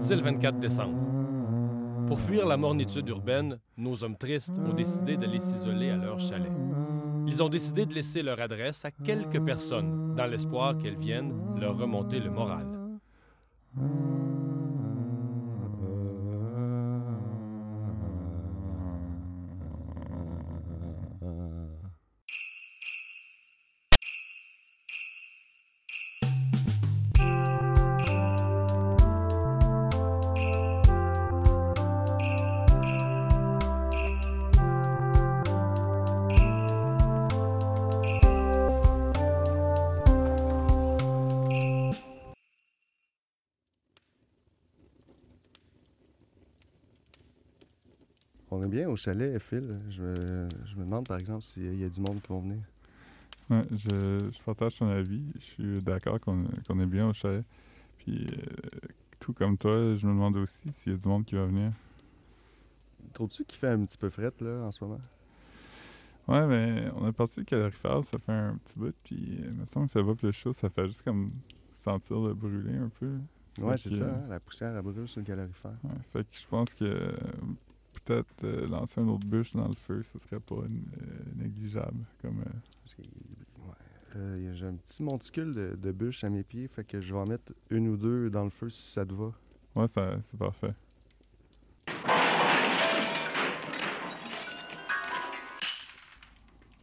C'est le 24 décembre. Pour fuir la mornitude urbaine, nos hommes tristes ont décidé d'aller s'isoler à leur chalet. Ils ont décidé de laisser leur adresse à quelques personnes, dans l'espoir qu'elles viennent leur remonter le moral. Chalet, Phil. Je me, je me demande, par exemple, s'il y a du monde qui vont venir. Ouais, je, je partage ton avis. Je suis d'accord qu'on est bien au chalet. Puis, euh, tout comme toi, je me demande aussi s'il y a du monde qui va venir. Trouves-tu qu'il fait un petit peu fret, là, en ce moment? Ouais, mais on est parti au calorifère, ça fait un petit bout. Puis, euh, il me semble qu'il fait pas plus chaud. Ça fait juste comme sentir le brûler un peu. Ouais, c'est ça, hein, la poussière, elle brûle sur le calorifère. Ouais, fait que je pense que euh, peut-être euh, lancer une autre bûche dans le feu, ce serait pas euh, négligeable. Comme, euh, ouais, J'ai un petit monticule de, de bûches à mes pieds, fait que je vais en mettre une ou deux dans le feu si ça te va. ouais, ça, c'est parfait.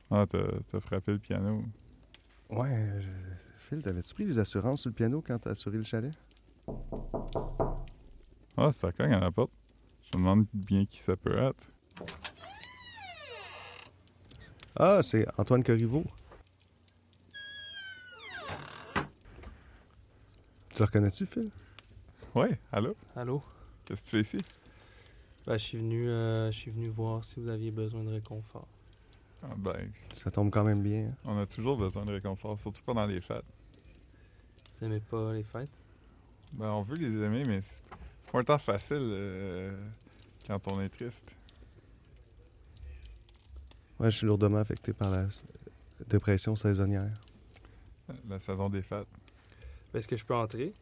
Ah, t'as, frappé le piano. Ouais, je- Phil, t'avais-tu pris les assurances sur le piano quand t'as assuré le chalet? Ah, ça cogne à la porte. Je me demande bien qui ça peut être. Ah, c'est Antoine Corriveau. Tu le reconnais-tu, Phil? Ouais, allô? Allô? Qu'est-ce que tu fais ici? Ben, je suis venu, euh, je suis venu voir si vous aviez besoin de réconfort. Ah, ben, Ça tombe quand même bien. hein. on a toujours besoin de réconfort, surtout pendant les fêtes. Vous aimez pas les fêtes? Ben, on veut les aimer, mais c'est c'est pas un temps facile euh, quand on est triste. Ouais, je suis lourdement affecté par la dépression saisonnière. La saison des fêtes. Est-ce que je peux entrer?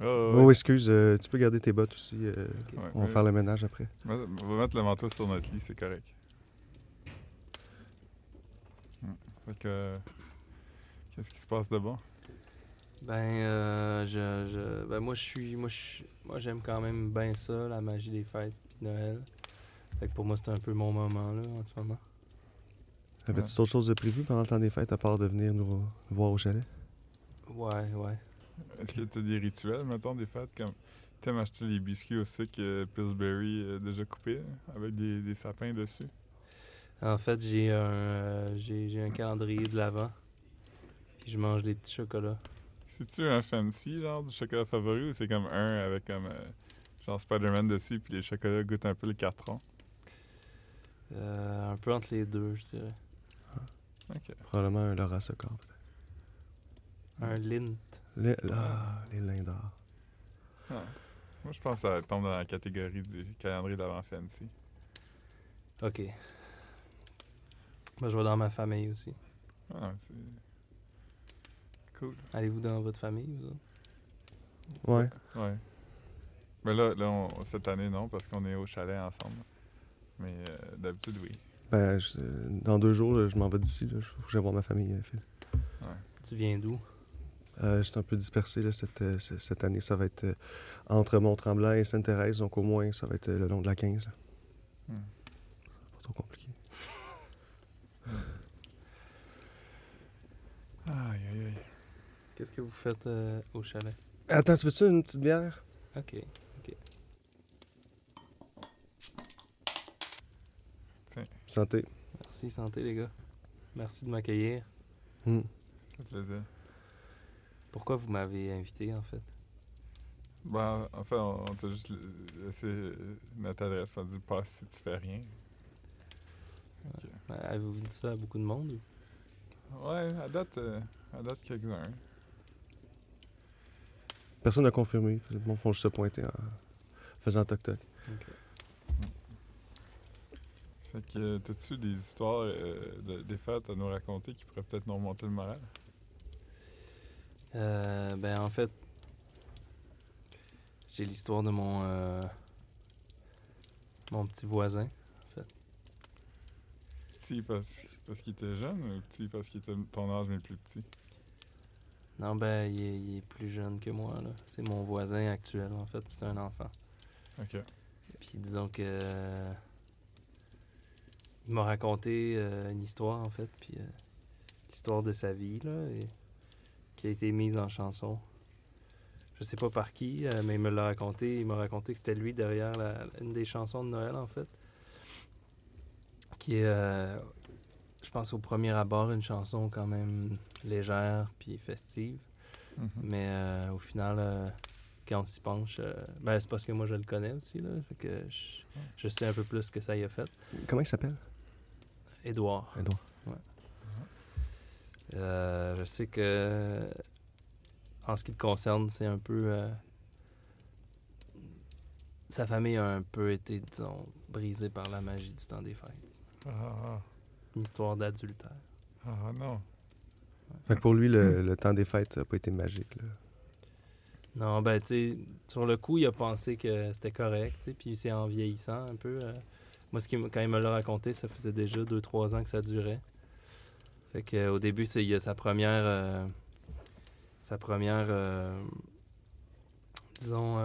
Ah, Oh, excuse, euh, tu peux garder tes bottes aussi. euh, Ouais, on va faire le ménage après. On va mettre le manteau sur notre lit, c'est correct. Hmm. Fait que. Qu'est-ce qui se passe de bon? Ben, euh, je, je, ben moi, je suis, moi, je, moi, j'aime quand même bien ça, la magie des fêtes puis de Noël. Fait que pour moi, c'est un peu mon moment, là, en ce moment. Avais-tu d'autres choses de prévues pendant le temps des fêtes à part de venir nous, voir au chalet? Ouais, ouais. Est-ce que tu as des rituels, mettons, des fêtes comme. T'aimes acheter les biscuits au sucre euh, Pillsbury euh, déjà coupés, avec des, des sapins dessus? En fait, j'ai un, euh, j'ai, j'ai un calendrier de l'avant. Puis je mange des petits chocolats. C'est-tu un fancy, genre, du chocolat favori, ou c'est comme un avec comme. euh, genre Spider-Man dessus, puis les chocolats goûtent un peu le carton? Euh, un peu entre les deux, je dirais. Ok. Probablement un Laura Socor. peut-être. Un lint. Les, ah, les lindars. Ah. Moi, je pense que ça tombe dans la catégorie du calendrier d'avant fancy. OK. Ben, je vais dans ma famille aussi. Ah, c'est. Cool. Allez-vous dans votre famille, vous autres? Ouais. Ouais. Mais là, là on- cette année, non, parce qu'on est au chalet ensemble. Mais euh, d'habitude, oui. Ben, je- dans deux jours, là, je m'en vais d'ici. Il faut que j'aille voir ma famille, euh, Phil. Tu viens d'où? Euh, je suis un peu dispersé là, cette, euh, cette année. Ça va être entre Mont-Tremblant et Sainte-Thérèse, donc au moins, ça va être le long de la 15. là. Hmm. Pas trop compliqué. Aïe, aïe, aïe. Qu'est-ce que vous faites euh, au chalet? Attends, tu veux-tu une petite bière? OK. Santé. Merci, santé, les gars. Merci de m'accueillir. Hmm. Ça fait plaisir. Pourquoi vous m'avez invité, en fait? Ben, en fait, on, on t'a juste laissé euh, notre adresse pour dire passe si tu fais rien. Ok. Euh, Avez-vous dit ça à beaucoup de monde? ou- Ouais, à date, euh, à date quelques-uns. Personne n'a confirmé. Ils bon, font juste se pointer en faisant toc-toc. Fait que, euh, t'as-tu des histoires euh, de- des fêtes à nous raconter qui pourraient peut-être nous remonter le moral? Euh, ben, en fait, j'ai l'histoire de mon, euh, mon petit voisin. Petit parce, parce qu'il était jeune ou petit parce qu'il était ton âge mais plus petit? Non, ben, il est, il est plus jeune que moi, là. C'est mon voisin actuel, en fait, c'est un enfant. Ok. Puis disons que. euh, il m'a raconté euh, une histoire, en fait, puis euh, l'histoire de sa vie, là, et- qui a été mise en chanson. Je sais pas par qui, mais il me l'a raconté. Il m'a raconté que c'était lui derrière la- une des chansons de Noël, en fait. Qui est, euh, pense, au premier abord, une chanson quand même légère puis festive. Mhm. Mais euh, au final, euh, quand on s'y penche, euh, ben, c'est parce que moi je le connais aussi. Là, fait que je, je sais un peu plus ce que ça y a fait. Comment il s'appelle? Édouard. Edouard. Euh, je sais que en ce qui le concerne, c'est un peu. sa famille a un peu été, disons, brisée par la magie du temps des fêtes. Ah, ah, Une histoire d'adultère. ah, ah, non. Fait que pour lui, le, le temps des fêtes n'a pas été magique. Là. Non, ben, tu sais, sur le coup, il a pensé que c'était correct, tu sais, puis c'est en vieillissant un peu. euh, moi, ce qui, quand il me l'a raconté, ça faisait déjà 2-3 ans que ça durait. Fait que, euh, au début, c'est, il y a sa première. euh, sa première. euh, disons.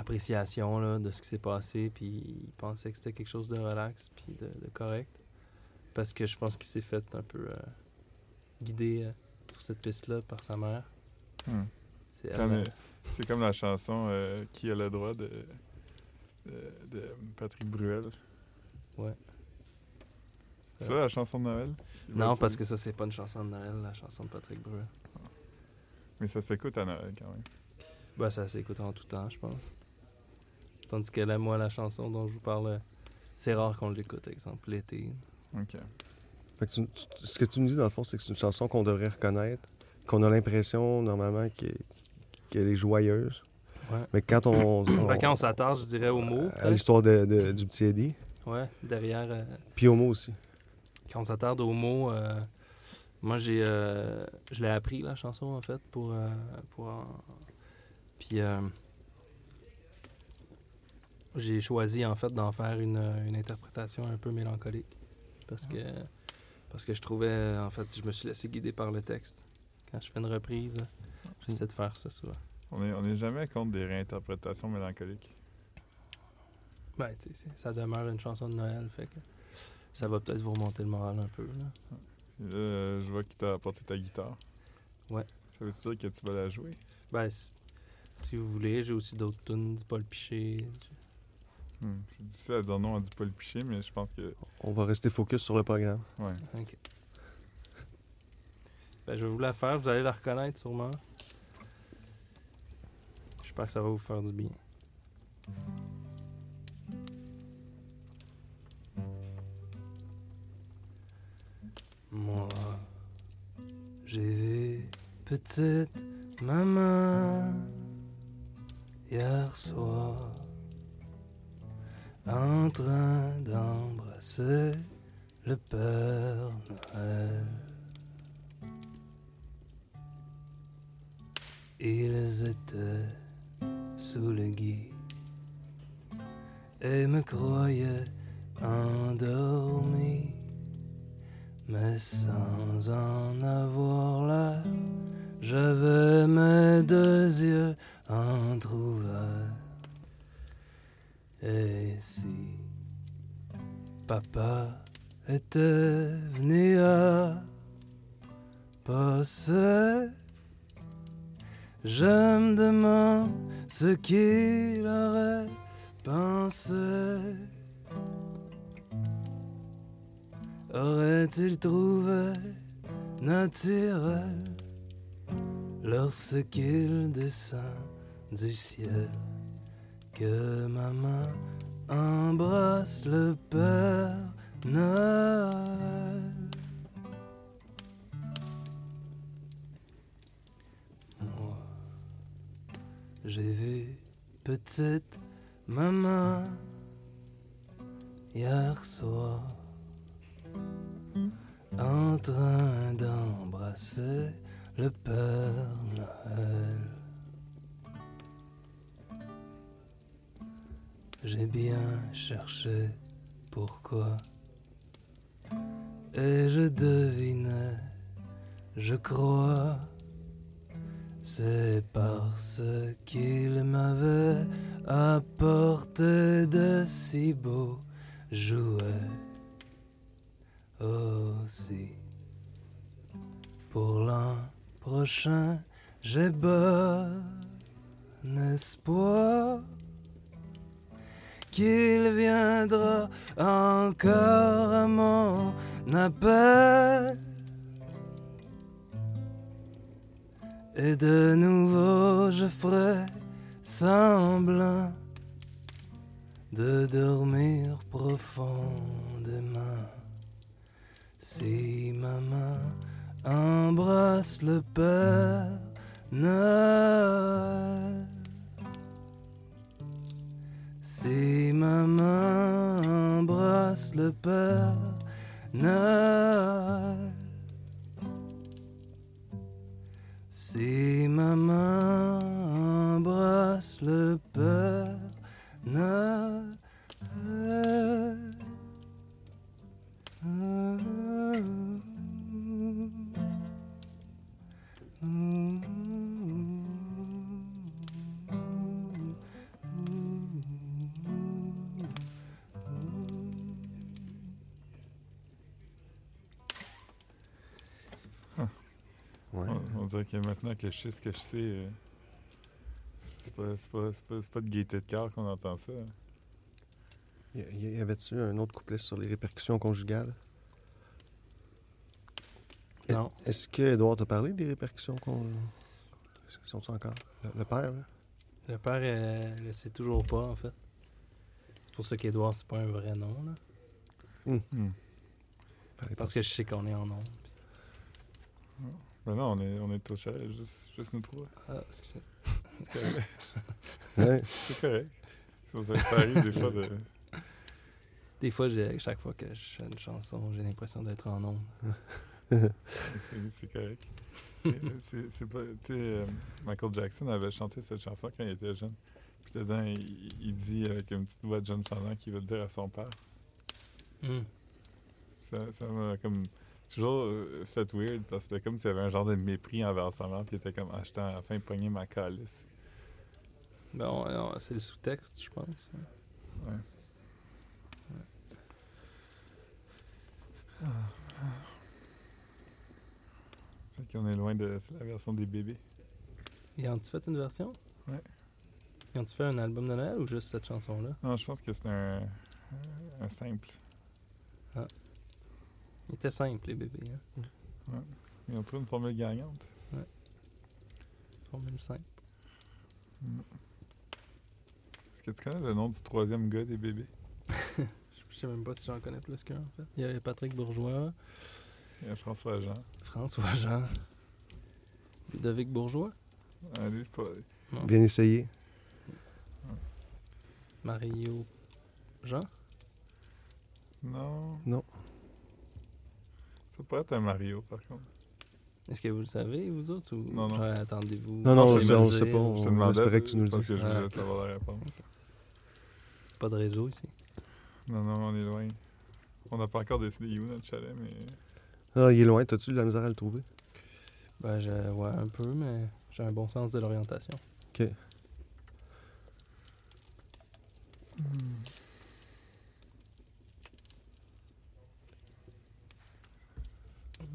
Appréciation là, de ce qui s'est passé, puis il pensait que c'était quelque chose de relax, puis de, de correct. Parce que je pense qu'il s'est fait un peu euh, guider euh, sur cette piste-là par sa mère. Hmm. C'est Comme, elle, euh, c'est comme la chanson euh, Qui a le droit de, de, de Patrick Bruel. Ouais. C'est ça la chanson de Noël? Non, parce que ça, c'est pas une chanson de Noël, la chanson de Patrick Bruel. Mais ça s'écoute à Noël quand même. Ben, ça s'écoute en tout temps, je pense. Tandis que là, moi, la chanson dont je vous parle, euh, c'est rare qu'on l'écoute, exemple, l'été. Ok. Fait que tu- tu- ce que tu nous dis, dans le fond, c'est que c'est une chanson qu'on devrait reconnaître, qu'on a l'impression, normalement, qu'elle est joyeuse. Ouais. Mais quand on. on- Ben, quand on s'attarde, je dirais au mot. à l'histoire de, de- du petit Eddie, Ouais, derrière. euh, puis au mot aussi. quand on s'attarde au mot, euh, moi, j'ai. euh, je l'ai appris, la chanson, en fait, pour. euh, pour en- Puis. euh, j'ai choisi, en fait, d'en faire une, une interprétation un peu mélancolique. Parce que. Parce que je trouvais. En fait, je me suis laissé guider par le texte. Quand je fais une reprise, j'essaie de faire ça souvent. On est, on est jamais contre des réinterprétations mélancoliques. Ben, tu sais, ça demeure une chanson de Noël, fait que. Ça va peut-être vous remonter le moral un peu, là. Et là, euh, je vois que tu as apporté ta guitare. Ouais. Ça veut dire que tu vas la jouer? Ben, si, si vous voulez, j'ai aussi d'autres tunes, du Paul Piché. du- Hmm, C'est difficile à dire non à du Paul Piché, mais je pense que. On va rester focus sur le programme. Ouais. Ok. Ben, je vais vous la faire, vous allez la reconnaître sûrement. J'espère que ça va vous faire du bien. Moi, j'ai vu petite maman hier soir en train d'embrasser le Père Noël. Ils étaient sous le gui et me croyaient endormi, mais sans en avoir l'air, j'avais mes deux yeux entrouverts. Et si papa était venu à passer, je me demande ce qu'il aurait pensé. Aurait-il trouvé naturel lorsqu'il descend du ciel? Que maman embrasse le Père Noël? Moi, j'ai vu petite maman hier soir en train d'embrasser le Père Noël. J'ai bien cherché pourquoi. Et je devinais, je crois, c'est parce qu'il m'avait apporté de si beaux jouets aussi. Pour l'an prochain, j'ai bon espoir qu'il viendra encore à mon appel. Et de nouveau je ferai semblant de dormir profondément. Si ma main embrasse le Père Noël. Si ma main embrasse le Père Noël. Si ma main embrasse le Père Noël. Dirait que maintenant que je sais ce que je sais, euh, c'est pas, c'est pas, c'est pas, de gaieté de cœur qu'on entend ça. Y, y- y avait-tu un autre couplet sur les répercussions conjugales? E- Non. Est-ce que Edouard t'a parlé des répercussions qu'on. Est-ce qu'ils sont encore? Le, le père, là? Le père euh, le sait toujours pas, en fait. C'est pour ça qu'Edouard, c'est pas un vrai nom, là. Hmm. Fallait Parce que je sais qu'on est en nom. Ben non, on est, on est au chalet, juste, juste nous trois. Ah, excusez. C'est correct. Ouais. C'est correct. Ça, ça- ça arrive des fois de. Des fois, j'ai- chaque fois que je fais une chanson, j'ai l'impression d'être en nom. C'est c'est correct. C'est- C'est c'est pas. Tu sais, euh, Michael Jackson avait chanté cette chanson quand il était jeune. Puis dedans, il, il dit avec une petite voix de jeune chantant qu'il veut dire à son père. Ça ça m'a comme toujours euh, fait weird parce que c'était comme s'il y avait un genre de mépris envers sa mère. Puis il était comme, ah, j'étais enfin pogné ma calice. Bon, non, c'est le sous-texte, je pense. Ouais. Fait qu'on est loin de. La version des bébés. Ils ont-tu fait une version? Ouais. Ils ont-tu fait un album de Noël ou juste cette chanson-là? Non, je pense que c'est un, un simple. Il était simple, les bébés. Hein? Ils ont trouvé une formule gagnante. Formule simple. Mm. Est-ce que tu connais le nom du troisième gars des bébés? Je sais même pas si j'en connais plus qu'un, en fait. Il y avait Patrick Bourgeois, Il y a François Jean. François Jean, Ludovic Bourgeois, lui, pas-. Bien essayé. Mario Jean. Non. Non. Ça pourrait être un Mario, par contre. Est-ce que vous le savez, vous autres, ou Non, non. attendez-vous? Non, non, je on te sait- le on dire, sait pas. Je te On demandais espérait que tu nous le parce dises. que je Ah, voulais ok. savoir la réponse. Pas de réseau ici. Non, non, on est loin. On n'a pas encore décidé où notre chalet, mais... Ah, il est loin. T'as-tu de la misère à le trouver? Ben, je, ouais, un peu, mais j'ai un bon sens de l'orientation. OK.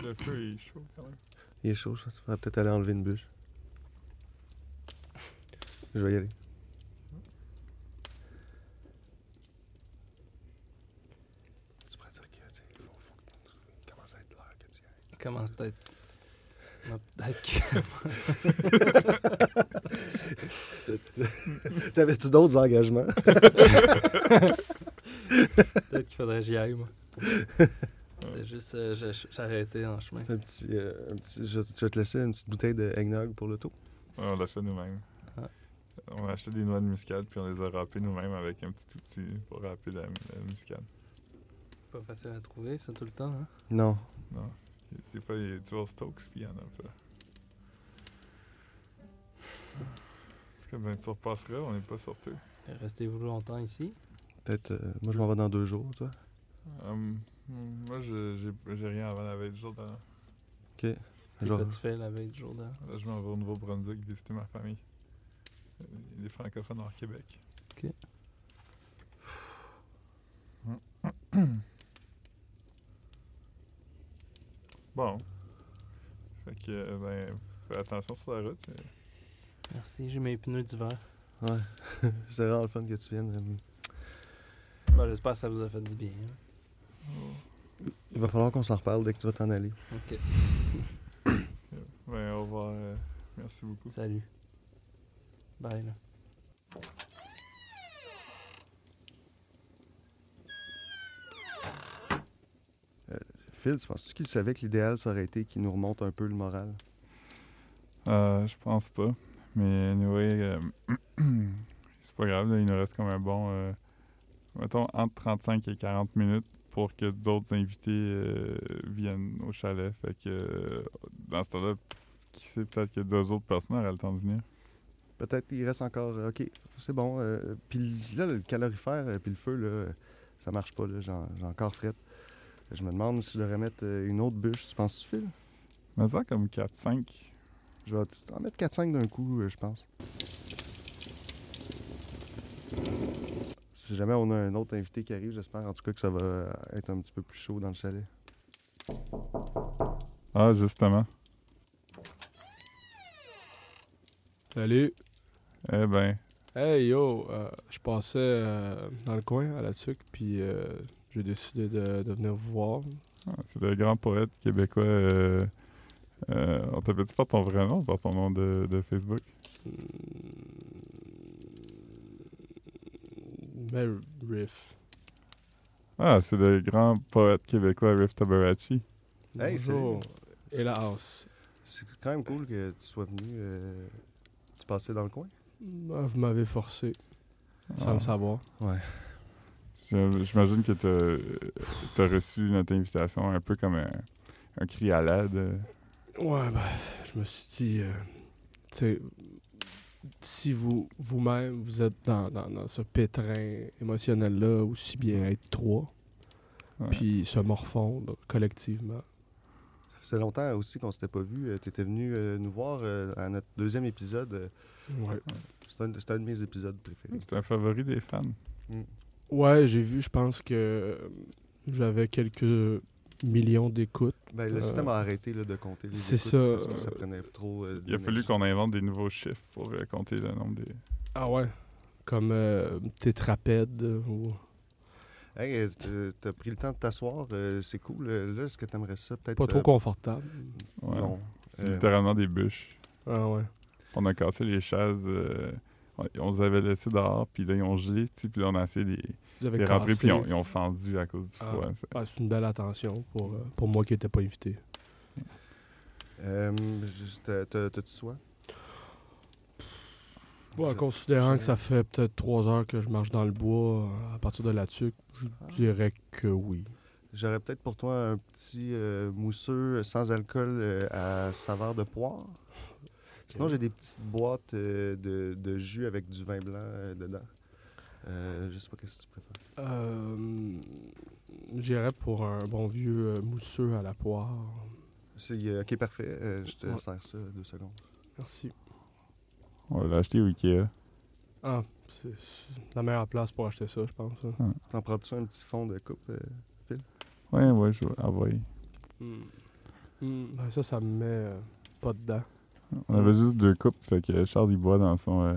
Le feu est chaud quand même. Il est chaud, ça. Tu pourrais peut-être aller enlever une bûche. Je vais y aller. Tu pourrais dire que, tu sais, il faut, faut que il commence à être l'heure que tu y ailles. Non, Peut-être que- T'avais-tu d'autres engagements? peut-être qu'il faudrait que j'y aille, moi. C'était juste, euh, j'ai arrêté en chemin. C'est euh, un petit, je, te laisser une petite bouteille de eggnog pour le taux. Ouais, on l'a fait nous-mêmes. Ah. On a acheté des noix de muscade, puis on les a râpées nous-mêmes avec un petit outil pour râper la, muscade. Pas facile à trouver, ça, tout le temps, hein? Non. Non. C'est pas, il y a toujours Stokes, puis il y en a pas. Parce que ben, tu repasseras, on n'est pas sorteux. Restez-vous longtemps ici? Peut-être. Euh, moi, je m'en vais dans deux jours, toi. Hum moi, je- j'ai rien avant la veille du jour. OK. C'est quoi tu fais la veille du jour? Là, je m'en vais au Nouveau-Brunswick visiter ma famille. Les francophones hors Québec. Ok. Bon. Fait que, euh, ben, fais attention sur la route. euh. Merci, j'ai mes pneus d'hiver. Ouais. C'est vraiment le fun que tu viennes. Ben, J'espère que ça vous a fait du bien. hein. Il va falloir qu'on s'en reparle dès que tu vas t'en aller. Ok. Ben, au revoir. euh, merci beaucoup. Salut. Bye là. Phil, tu penses qu'il savait que l'idéal, ça aurait été qu'il nous remonte un peu le moral? Euh, je pense pas. Mais anyway, euh, c'est pas grave, là, il nous reste comme un bon, euh, mettons, entre 35 et 40 minutes pour que d'autres invités euh, viennent au chalet. Fait que euh, dans ce temps-là, qui sait, peut-être que deux autres personnes auraient le temps de venir. Peut-être qu'il reste encore. euh, OK, c'est bon. euh, puis là, le calorifère puis le feu, là, ça marche pas. j'ai encore frette. Je me demande si je devrais mettre une autre bûche. Tu penses-tu, Phil? Mais ça, comme 4-5. Je vais en mettre 4-5 d'un coup, je pense. Si jamais on a un autre invité qui arrive, j'espère en tout cas que ça va être un petit peu plus chaud dans le chalet. Ah, justement. Salut. Eh ben, Hey yo, euh, je passais euh, dans le coin à la tuque, puis euh, j'ai décidé de, de venir vous voir. ah, c'est le grand poète québécois. Euh, euh, on t'appelle-tu par ton vrai nom par ton nom de, de Facebook? Mais Riff. Ah, c'est le grand poète québécois Riff Tabarachi. Hey, Bonjour. Et la house. C'est quand même cool que tu sois venu. euh, tu passais dans le coin? Ben, vous m'avez forcé, sans Ah. le savoir. Ouais. J'imagine que tu as reçu notre invitation un peu comme un, un cri à l'aide. Ouais, ben, je me suis dit, euh, tu sais, si vous, vous-même, vous êtes dans, dans, dans ce pétrin émotionnel-là, aussi bien être trois, Ouais. puis se morfondre collectivement. Ça faisait longtemps aussi qu'on s'était pas vu. tu étais venu euh, nous voir euh, à notre deuxième épisode. euh, Ouais. C'est un, de mes épisodes préférés. C'est un favori des fans. Ouais, j'ai vu, je pense que euh, j'avais quelques millions d'écoutes. Ben, le Euh, système a arrêté là, de compter les c'est écoutes ça, parce que ça prenait trop euh, Il a fallu qu'on invente des nouveaux chiffres pour euh, compter le nombre des. Ah ouais? Comme euh, tétrapède ou... Hey, t'as pris le temps de t'asseoir, c'est cool. Là, est-ce que t'aimerais ça peut-être... Pas trop euh, confortable. Ouais. Non. C'est Euh, littéralement des bûches. Ah ouais. On a cassé les chaises. On, les avait laissées dehors, puis là, ils ont gelé, tu sais, puis là, on a essayé de les, rentrer, puis ils ont, ils ont fendu à cause du Ah. froid. Ah, c'est une belle attention pour, euh, pour moi qui n'étais pas invité. Euh, juste, t'as- t'as- T'as-tu soin? Ouais, Je- considérant que ça fait peut-être trois heures que je marche dans le bois euh, à partir de la tuque, je Ah. dirais que oui. J'aurais peut-être pour toi un petit euh, mousseux sans alcool euh, à saveur de poire. Sinon, j'ai des petites boîtes euh, de, de jus avec du vin blanc euh, dedans. Euh, je sais pas qu'est-ce que tu préfères. Euh, J'irais pour un bon vieux mousseux à la poire. C'est, ok, parfait. Euh, je te Ouais. sers ça deux secondes. Merci. On l'a acheté au Ikea. Ah, c'est la meilleure place pour acheter ça, je pense. hein. T'en prends-tu un petit fond de coupe? euh? Ouais, ouais, je vais envoyer. Hmm. Hmm, ben ça, ça me met euh, pas dedans. On avait juste deux coupes, fait que Charles, il boit dans son. euh,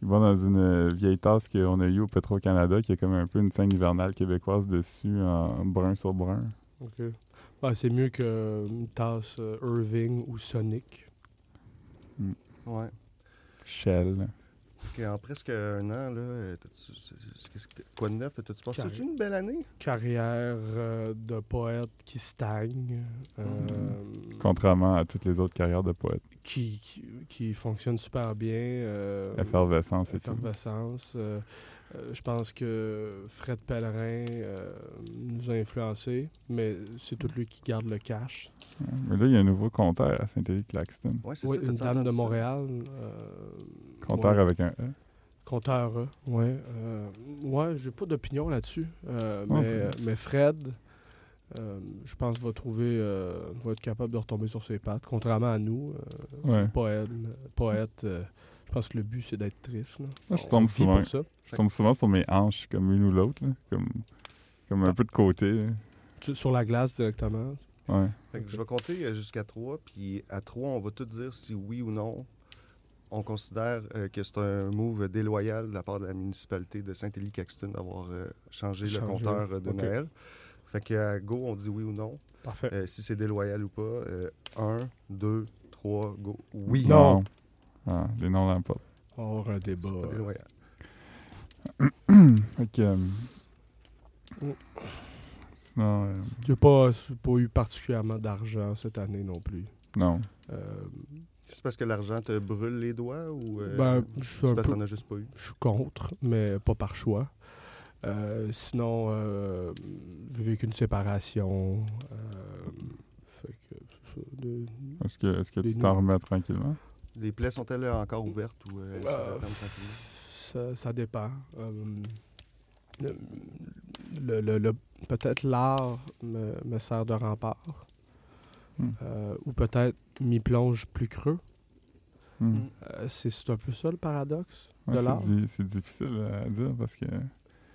il boit dans une euh, vieille tasse qu'on a eue au Petro-Canada, qui a comme un peu une scène hivernale québécoise dessus, en brun sur brun. OK. Ouais, c'est mieux qu'une tasse euh, Irving ou Sonic. Ouais. Shell. En presque un an, là, quoi de neuf? T'as-tu passé Carré. une belle année? Carrière euh, de poète qui stagne. euh, Contrairement à toutes les autres carrières de poètes. qui, qui- qui fonctionne super bien. euh, Effervescence et tout. effervescence. Euh, euh, je pense que Fred Pellerin euh, nous a influencés, mais c'est tout lui qui garde le cash. Ouais. Mais là, il y a un nouveau compteur à Saint-Élie-Claxton. Ouais, c'est Oui, ça, une dame de? Montréal. euh, Compteur ouais. avec un E. Compteur, E, ouais. Euh, ouais, j'ai pas d'opinion là-dessus. euh, Ouais. mais, mais Fred, euh, je pense, va trouver, euh, va être capable de retomber sur ses pattes, contrairement à nous, euh, Ouais. poète. poète euh, je pense que le but, c'est d'être triste. là. Moi, je tombe souvent. ça. Je tombe souvent sur mes hanches, comme une ou l'autre, comme, comme un peu de côté. là. Sur la glace directement. Ouais. Fait que je vais compter euh, jusqu'à 3, puis à 3, on va tout dire si oui ou non on considère euh, que c'est un move déloyal de la part de la municipalité de Saint-Élie-Caxton d'avoir euh, changé, le compteur de. Noël. Fait que à go, on dit oui ou non. Parfait. Euh, si c'est déloyal ou pas. 1, 2, 3, go. Oui. Non. Ah, les noms l'emportent. On avoir un débat. C'est pas déloyal. Fait que, euh. Sinon, euh, J'ai pas, eu particulièrement d'argent cette année non plus. non. Euh, C'est parce que l'argent te brûle les doigts ou euh, ben, je suis c'est parce peu qu'on a juste pas eu? Je suis contre, mais pas par choix. Euh, sinon, euh, j'ai vécu une séparation. euh, que Est-ce que, est-ce que tu t'en remets tranquillement? Les plaies sont-elles encore ouvertes ou euh, elles se Euh, referment tranquillement? ça, ça dépend. Euh, le, le- le- le- peut-être l'art me, me sert de rempart. Hmm. Euh, ou peut-être m'y plonge plus creux. Hmm. Euh, c'est c'est un peu ça le paradoxe Ouais, de c'est l'art. c'est difficile à dire parce que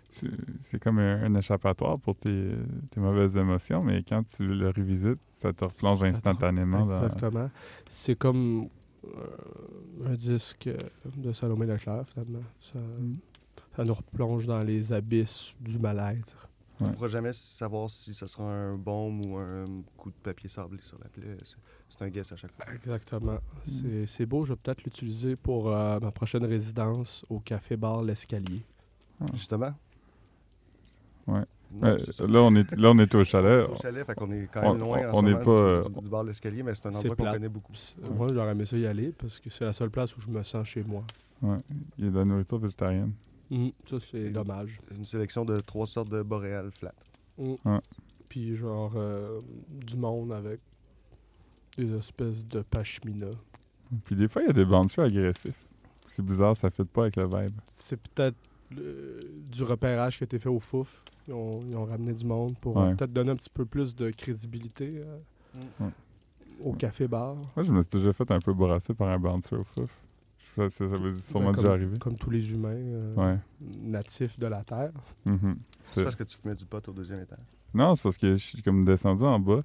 c'est c'est comme un, un échappatoire pour tes, tes mauvaises émotions, mais quand tu le revisites, ça te replonge instantanément dans. Exactement. C'est comme un disque de Salomé Leclerc, finalement. Ça, Mm. ça nous replonge dans les abysses du mal-être. On ne pourra jamais savoir si ce sera un baume ou un coup de papier sablé sur la plaie. C'est- un guess à chaque fois. Exactement. C'est- C'est beau, je vais peut-être l'utiliser pour euh, ma prochaine résidence au café-bar L'Escalier. Justement? Non, Ouais, ça. là, on est, là, on est au chalet. Au chalet, fait qu'on est quand on- même loin on- en on moment pas, du, du- du bar de l'escalier, mais c'est un endroit qu'on connaît beaucoup. Euh, Moi, j'aurais aimé ça y aller parce que c'est la seule place où je me sens chez moi. Ouais, il y a de la nourriture végétarienne. Mhm, Ça, c'est Et- dommage. Une sélection de trois sortes de boréales flat. Mhm. Ouais. Puis, genre, euh, du monde avec des espèces de pashmina. Puis des fois, il y a des bouncers agressifs. C'est bizarre, ça ne fit pas avec le vibe. C'est peut-être du repérage qui a été fait au FOUF. Ils ont, ils ont ramené du monde pour Ouais. euh, peut-être donner un petit peu plus de crédibilité euh, Ouais. au café-bar. Moi, je me suis déjà fait un peu brasser par un bouncer au fouf. Je sais, ça, ça veut sûrement Ben, déjà arrivé. Comme tous les humains euh, Ouais. natifs de la Terre. Mhm. C'est C'est- parce que tu fumais du pot au deuxième étage. Non, c'est parce que je suis comme descendu en bas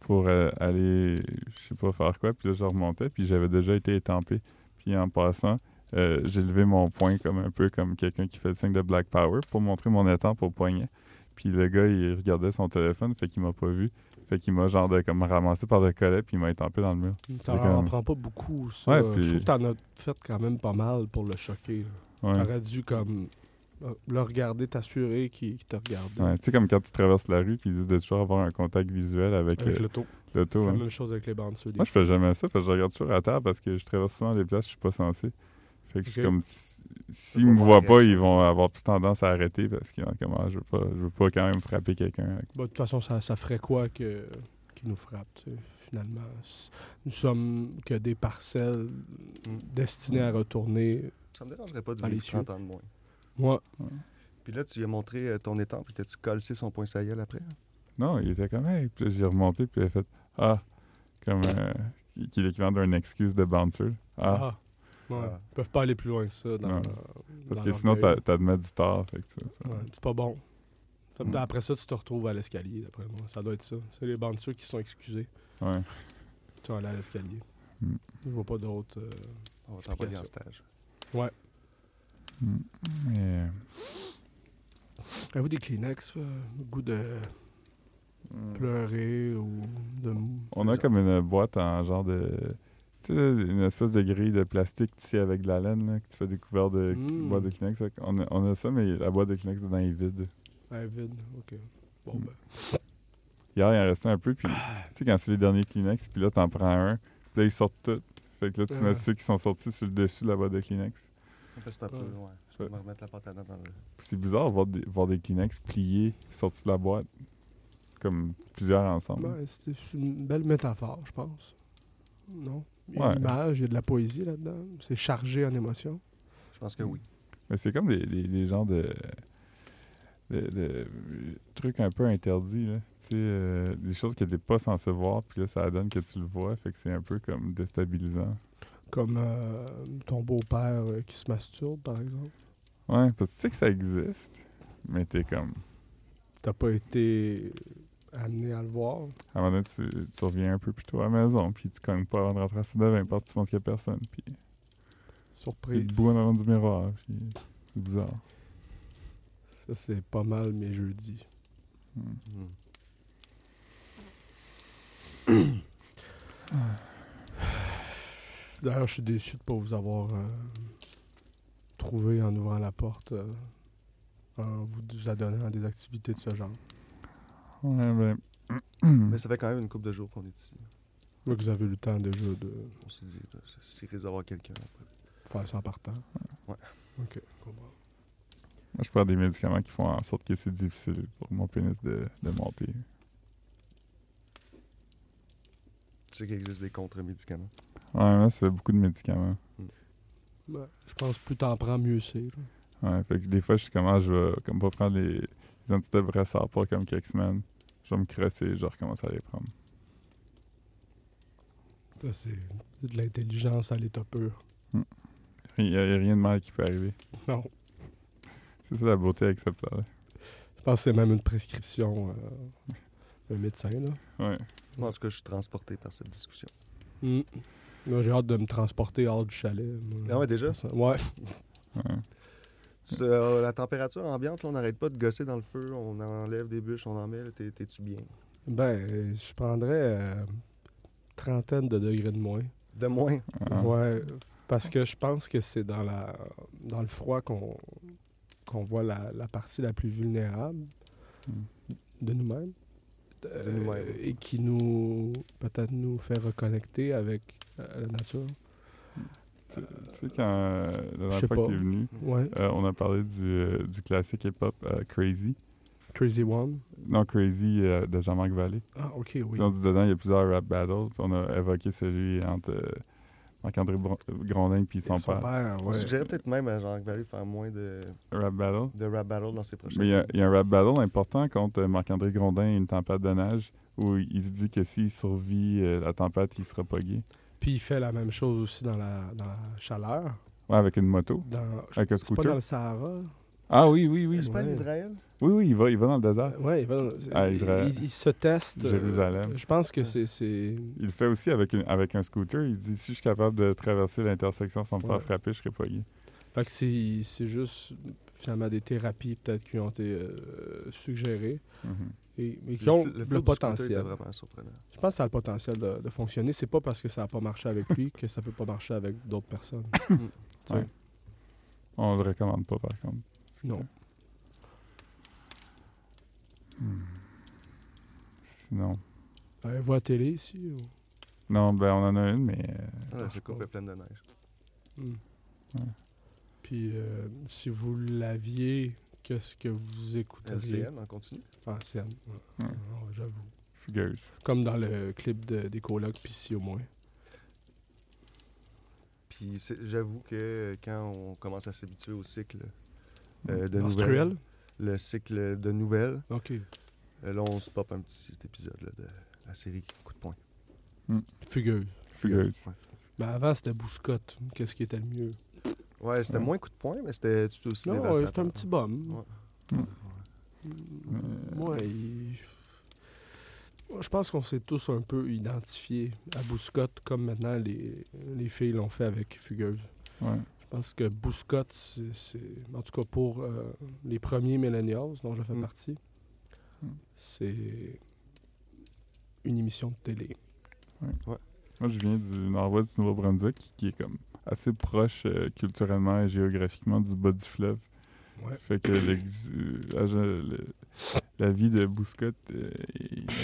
pour euh, aller, je sais pas faire quoi, puis là, je remontais, puis j'avais déjà été étampé. Puis en passant, euh, j'ai levé mon poing comme un peu comme quelqu'un qui fait le signe de Black Power pour montrer mon étampe au poignet. Puis le gars, il regardait son téléphone, fait qu'il m'a pas vu. Fait qu'il m'a genre de, comme ramassé par le collet, puis il m'a étampé dans le mur. Ça en même- prend pas beaucoup, ça. Ouais, Je puis- trouve que t'en as fait quand même pas mal pour le choquer. Ouais. T'aurais dû comme euh, le regarder, t'assurer qu'il te regardait. Ouais, tu sais, comme quand tu traverses la rue, puis ils disent de toujours avoir un contact visuel avec, Avec euh, l'auto. l'auto. C'est la hein. même chose avec les bandes solides. Moi, je fais jamais ça, parce que je regarde toujours à terre parce que je traverse souvent des places où je suis pas censé. Fait que je suis Ok. comme, s'ils me voient pas, ils vont avoir plus tendance à arrêter parce qu'ils ont comme, ah, je veux pas, je veux pas quand même frapper quelqu'un. avec- Bah, de toute façon, ça, ça ferait quoi que qui nous frappe, tu sais, finalement? Nous sommes que des parcelles destinées à retourner. Ça me dérangerait pas de vivre cieux. 30 ans de moins. Moi, Puis là, tu lui as montré euh, ton étampe, puis t'as-tu collé son point sa gueule après? Non, il était comme, hey, puis là, j'ai remonté, puis il a fait, ah, comme, euh, qui qui est l'équivalent d'une excuse de bouncer. Ah, ah, ouais, Ah. ils peuvent pas aller plus loin que ça. Dans, parce que sinon, t'as- t'admets du tort. Fait que ça- Ouais, c'est pas bon. Ça- Mm. Après ça, tu te retrouves à l'escalier, d'après moi. Ça doit être ça. C'est les bandits qui sont excusés. ouais. Tu vas aller à l'escalier. Mm. Je vois pas d'autres. euh, On va t'envoyer en stage. Mm. Mais, Avez-vous des Kleenex, euh, le goût de euh, pleurer ou de. On a comme une boîte en genre de. Tu sais, là, une espèce de grille de plastique tissée avec de la laine, là, que tu fais des couverts de Mm. boîte de Kleenex. On a, on a ça, mais la boîte de Kleenex est dans les vides. Ouais, vide. Ok. Bon, Mm. ben. Hier, il en restait un peu, puis tu sais, quand c'est les derniers Kleenex, puis là, t'en prends un, puis là, ils sortent tout. Fait que là, tu Ouais. mets ceux qui sont sortis sur le dessus de la boîte de Kleenex. C'est un peu, Ouais. ouais. Je vais me remettre la pâte à dents dans le... Puis C'est bizarre de voir des, voir des Kleenex pliés, sortis de la boîte. Comme plusieurs ensemble. Ouais, c'est c'est une belle métaphore, je pense. Non? Il y a Ouais. une image, il y a de la poésie là-dedans. C'est chargé en émotions. Je pense que oui. Mais c'est comme des, des, des genres de, de, de trucs un peu interdits, là. Tu sais, euh, des choses que t'es pas censé voir, puis là, ça donne que tu le vois. Fait que c'est un peu comme déstabilisant. Comme euh, ton beau-père euh, qui se masturbe, par exemple. Ouais, parce que tu sais que ça existe, mais t'es comme... T'as pas été amené à le voir. À un moment donné, tu, tu reviens un peu plus tôt à la maison, puis tu cognes pas avant de rentrer à bain, parce que tu penses qu'il y a personne, puis Surprise. debout en avant du miroir, puis c'est bizarre. Ça, c'est pas mal mes jeudis. Hmm. Hmm. D'ailleurs, je suis déçu de pas vous avoir euh, trouvé en ouvrant la porte, euh, en vous adonnant à des activités de ce genre. Ouais, ben... Mais ça fait quand même une couple de jours qu'on est ici. Là, que vous avez eu le temps déjà de On s'est dit, là, c'est risque d'avoir quelqu'un. après. faire ça en partant. Ouais. Ok, je comprends. Moi, je prends des médicaments qui font en sorte que c'est difficile pour mon pénis de, de monter. Tu sais qu'il existe des contre-médicaments. Ouais, moi, ça fait beaucoup de médicaments. Ouais, je pense que plus t'en prends, mieux c'est. là. Ouais, fait que des fois, je suis comme, ah, je vais comme pas prendre les, les antidépresseurs pour comme quelques semaines. Je vais me crosser, je recommence à les prendre. Ça, c'est de l'intelligence à l'état pur. Il n'y a, rien de mal qui peut arriver. Non. C'est ça la beauté là Je pense que c'est même une prescription euh, d'un médecin. Là. Ouais. Moi, en tout cas, je suis transporté par cette discussion. Mm. Là, j'ai hâte de me transporter hors du chalet. moi. Ah ouais, déjà? Ouais. ouais. Euh, la température ambiante, là, on n'arrête pas de gosser dans le feu, on enlève des bûches, on en met, t'es-tu bien? Ben, je prendrais euh, trentaine de degrés de moins. De moins? Ah. Ouais, parce que je pense que c'est dans la dans le froid qu'on qu'on voit la, la partie la plus vulnérable Mm. de nous-mêmes. Euh, nous-mêmes. et qui nous peut-être nous fait reconnecter avec euh, la nature. Tu sais, quand euh, la Je dernière sais fois que pas. t'es venu, Ouais. euh, on a parlé du, euh, du classique hip-hop euh, Crazy. Crazy One. Non, Crazy euh, de Jean-Marc Vallée. Ah, ok, oui. Puis on dit dedans, il y a plusieurs rap battles. Puis on a évoqué celui entre euh, Marc-André Grondin puis son, Son père. père, On suggérait peut-être même à Jean-Marc Vallée de faire moins de, Rap battle. de rap battle dans ses prochains Mais il y, a, il y a un rap battle important contre Marc-André Grondin et une tempête de neige où il se dit que s'il survit euh, la tempête, il sera pas gay. Puis il fait la même chose aussi dans la, dans la chaleur. Ouais, avec une moto. Dans, Avec un c'est pas dans scooter. le Sahara. Ah oui, oui, oui. C'est pas en Ouais. Israël? Oui, oui, il va, il va dans le désert. Ouais, il, va dans- Ah, il- Israël. il- il se teste. euh, Jérusalem. je pense que c'est. c'est- Il le fait aussi avec, une- avec un scooter. Il dit si je suis capable de traverser l'intersection sans me faire frapper, je serai pas gay. Fait que c'est c'est juste finalement des thérapies peut-être qui ont été euh, suggérées Mhm. et, mais qui ont le, potentiel. Je pense que ça a le potentiel de, de fonctionner. C'est pas parce que ça n'a pas marché avec lui que ça peut pas marcher avec d'autres personnes. Ouais. On le recommande pas, par contre. Non. Hmm. Sinon. Euh, voix à télé ici. ou- Non, ben on en a une, mais. euh, Ah, marche c'est coupe pleine de neige. Hmm. Ouais. Puis euh, si vous l'aviez, qu'est-ce que vous écouteriez? LCN, on continue? Ancienne. Ouais. Ouais. Ouais, J'avoue. fugueuse. Comme dans le clip de, des colocs, puis si au moins. Puis j'avoue que quand on commence à s'habituer au cycle euh, de Menstruel? nouvelles, le cycle de nouvelles, Ok. euh, là on se pop un petit épisode là, de la série Coup de poing. Fugueuse. Fugueuse. Ouais, Mais avant, c'était Bouscotte. Qu'est-ce qui était le mieux? Ouais, c'était Ouais. moins coup de poing, mais c'était tout aussi Non, ouais, dévastateur. c'était un petit bum. Ouais. Hmm. Mm, Ouais, il- Moi, Je pense qu'on s'est tous un peu identifiés à Bouscotte comme maintenant les, les filles l'ont fait avec Fugueuse. Ouais. Je pense que Bouscotte, c'est, en tout cas pour euh, les premiers millennials dont je fais Mm. partie, Mm. c'est une émission de télé. Moi, je viens du nord-ouest du Nouveau-Brunswick, qui est comme assez proche euh, culturellement et géographiquement du bas du fleuve. Ouais. Fait que euh, la, le- la vie de Bouscotte, euh,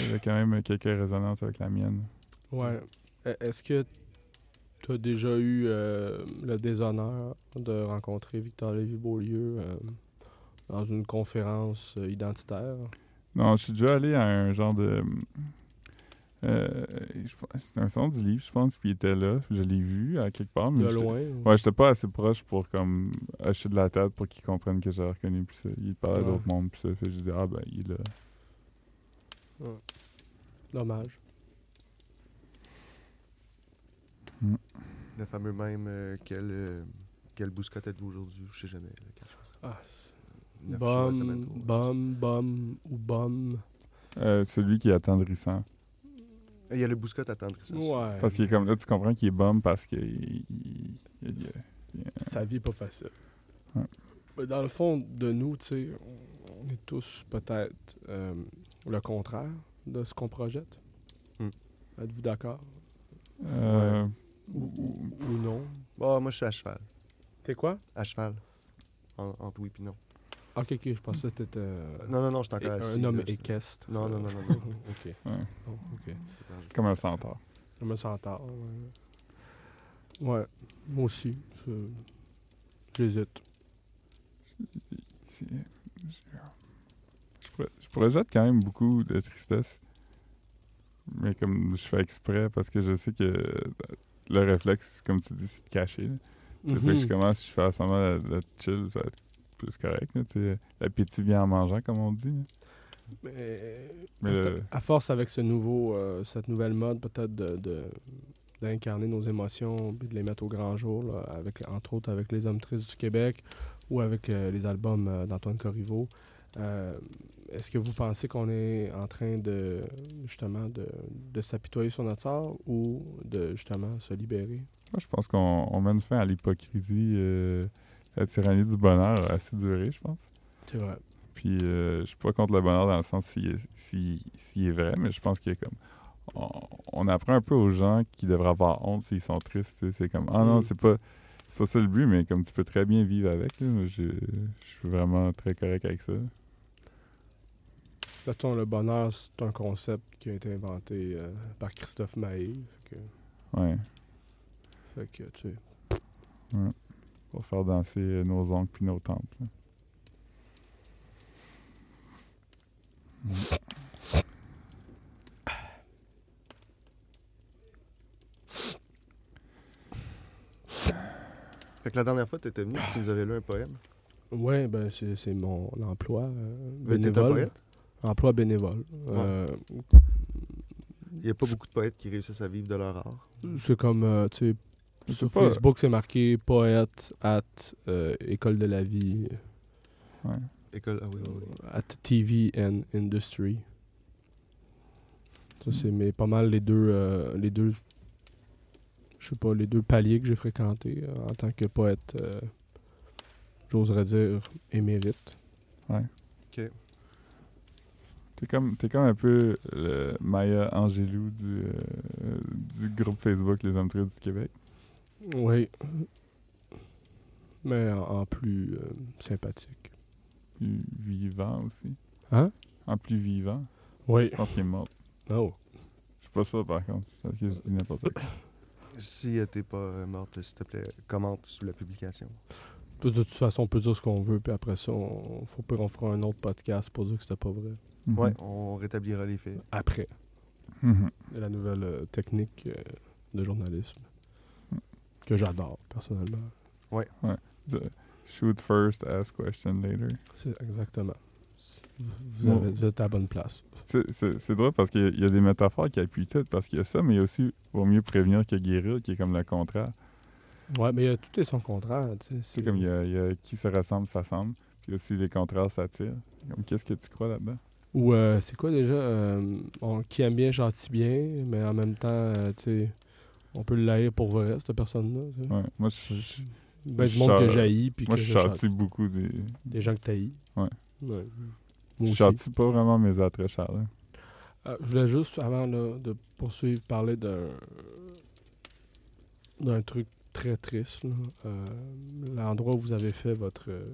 avait quand même quelques résonances avec la mienne. Ouais. E- Est-ce que Tu as déjà eu euh, le déshonneur de rencontrer Victor Lévy-Beaulieu euh, dans une conférence identitaire? Non, je suis déjà allé à un genre de. Euh, C'était un salon du livre, je pense, puis il était là. Je l'ai vu à quelque part. Mais De loin. Ouais, j'étais pas assez proche pour comme acheter de la tête pour qu'il comprenne que j'avais reconnu. Puis ça. Il parlait Ouais. d'autres mondes, puis ça. Fait que je dis, ah ben, il est là. Dommage. Le fameux même, euh, quel, euh, quel bouscotte êtes-vous aujourd'hui? Je sais jamais. là, quelque chose. Ah, bum, bum, bum ou bum. Euh, celui qui est attendrissant. Il y a le bouscotte attendrissant. Ouais. Parce qu'il est comme là, tu comprends qu'il est bum parce qu'il. il- il- il- il- Sa vie est pas facile. Ouais. Mais dans le fond de nous, tu sais, on- est tous peut-être euh, le contraire de ce qu'on projette. Hmm. Êtes-vous d'accord? Euh, Ou, ou- ou non? Bon, moi, je suis à cheval. T'es quoi? À cheval. En- entre oui puis non. Ok, ok, je pensais que t'étais euh, Non, non, non, je suis é- encore assis. un homme équestre. Non, non, non, non, non. ok. ouais, Oh, ok. comme un centaure. Je me sens tard. Ouais. Ouais, moi aussi. je- J'hésite. Je, je, pro- je projette quand même beaucoup de tristesse. Mais comme je fais exprès parce que je sais que le réflexe, comme tu dis, c'est de cacher. là. Fait que je Mhm. commence, je fais semblant de, de chill, ça va être plus correct. L'appétit vient en mangeant, comme on dit. là. Mais, Mais à- force avec ce nouveau, euh, cette nouvelle mode, peut-être de, d'incarner nos émotions et de les mettre au grand jour, là, avec, entre autres avec les hommes tristes du Québec ou avec euh, les albums euh, d'Antoine Corriveau. est-ce que vous pensez qu'on est en train de justement de, de s'apitoyer sur notre sort ou de justement se libérer? Moi, je pense qu'on on mène fin à l'hypocrisie. La tyrannie du bonheur a assez duré, je pense. C'est vrai. Puis euh, je suis pas contre le bonheur dans le sens s'il est, s'il- s'il est vrai, mais je pense qu'il y a comme. On, on apprend un peu aux gens qui devraient avoir honte s'ils sont tristes. C'est comme Ah non, Mm. c'est pas. C'est pas ça le but, mais comme tu peux très bien vivre avec. là. Je, je suis vraiment très correct avec ça. De toute façon, le bonheur, c'est un concept qui a été inventé euh, par Christophe Maé. Fait que, Ouais. fait que, tu sais, Pour faire danser nos oncles puis nos tantes. Fait que la dernière fois, tu étais venu, tu nous avais lu un poème. Ouais, ben c'est mon emploi euh, Ben, bénévole. poète? Emploi bénévole. Euh, Il n'y a pas beaucoup de poètes qui réussissent à vivre de leur art. c'est comme, euh, tu sais, sur pas- Facebook, c'est marqué poète at euh, École de la vie, Ouais. École, ah oui, oui, oui. at TV and Industry. Ça, c'est mais pas mal les deux, euh, les deux, je sais pas, les deux paliers que j'ai fréquentés euh, en tant que poète, euh, j'oserais dire, émérite. T'es comme, t'es comme un peu le Maya Angelou du, euh, du groupe Facebook Les Hommes Tristes du Québec. Oui. Mais en, en plus euh, sympathique. Plus vivant aussi. Hein? En plus vivant. Oui. Je pense qu'il est mort. Oh. Je suis pas sûr par contre. Parce que je dis n'importe quoi. Si euh, t'es pas euh, morte, s'il te plaît, commente sous la publication. De toute façon, on peut dire ce qu'on veut, puis après ça, on, faut, on fera un autre podcast pour dire que c'était pas vrai. Mhm. Ouais, on rétablira les faits. Après. Mhm. La nouvelle euh, technique euh, de journalisme. Que j'adore, personnellement. The- Shoot first, ask question later. C'est exactement. Vous, avez- êtes à la bonne place. C'est- C'est c'est drôle parce qu'il y y a des métaphores qui appuient tout. Parce qu'il y a ça, mais il y a aussi vaut mieux prévenir que guérir, qui est comme le contraire. Ouais, mais euh, tout est son contraire. tu sais, C'est comme il y, a, il y a qui se ressemble, s'assemble. Puis aussi les contraires s'attirent. Qu'est-ce que tu crois là-dedans? Ou euh, c'est quoi déjà euh, on- Qui aime bien, gentil bien, mais en même temps, euh, tu sais, on peut le laïr pour vrai, cette personne-là. tu sais. Ouais. Moi, je, je- Ben, du Je monde que char- j'haïs, puis moi, que je je châtie beaucoup des. Des gens que t'haïs. Ouais. Ouais. Je Moi aussi. châtie pas vraiment mes attraits, Charles. Euh, je voulais juste, avant là, de poursuivre, parler d'un d'un truc très triste. là. Euh, L'endroit où vous avez fait votre euh,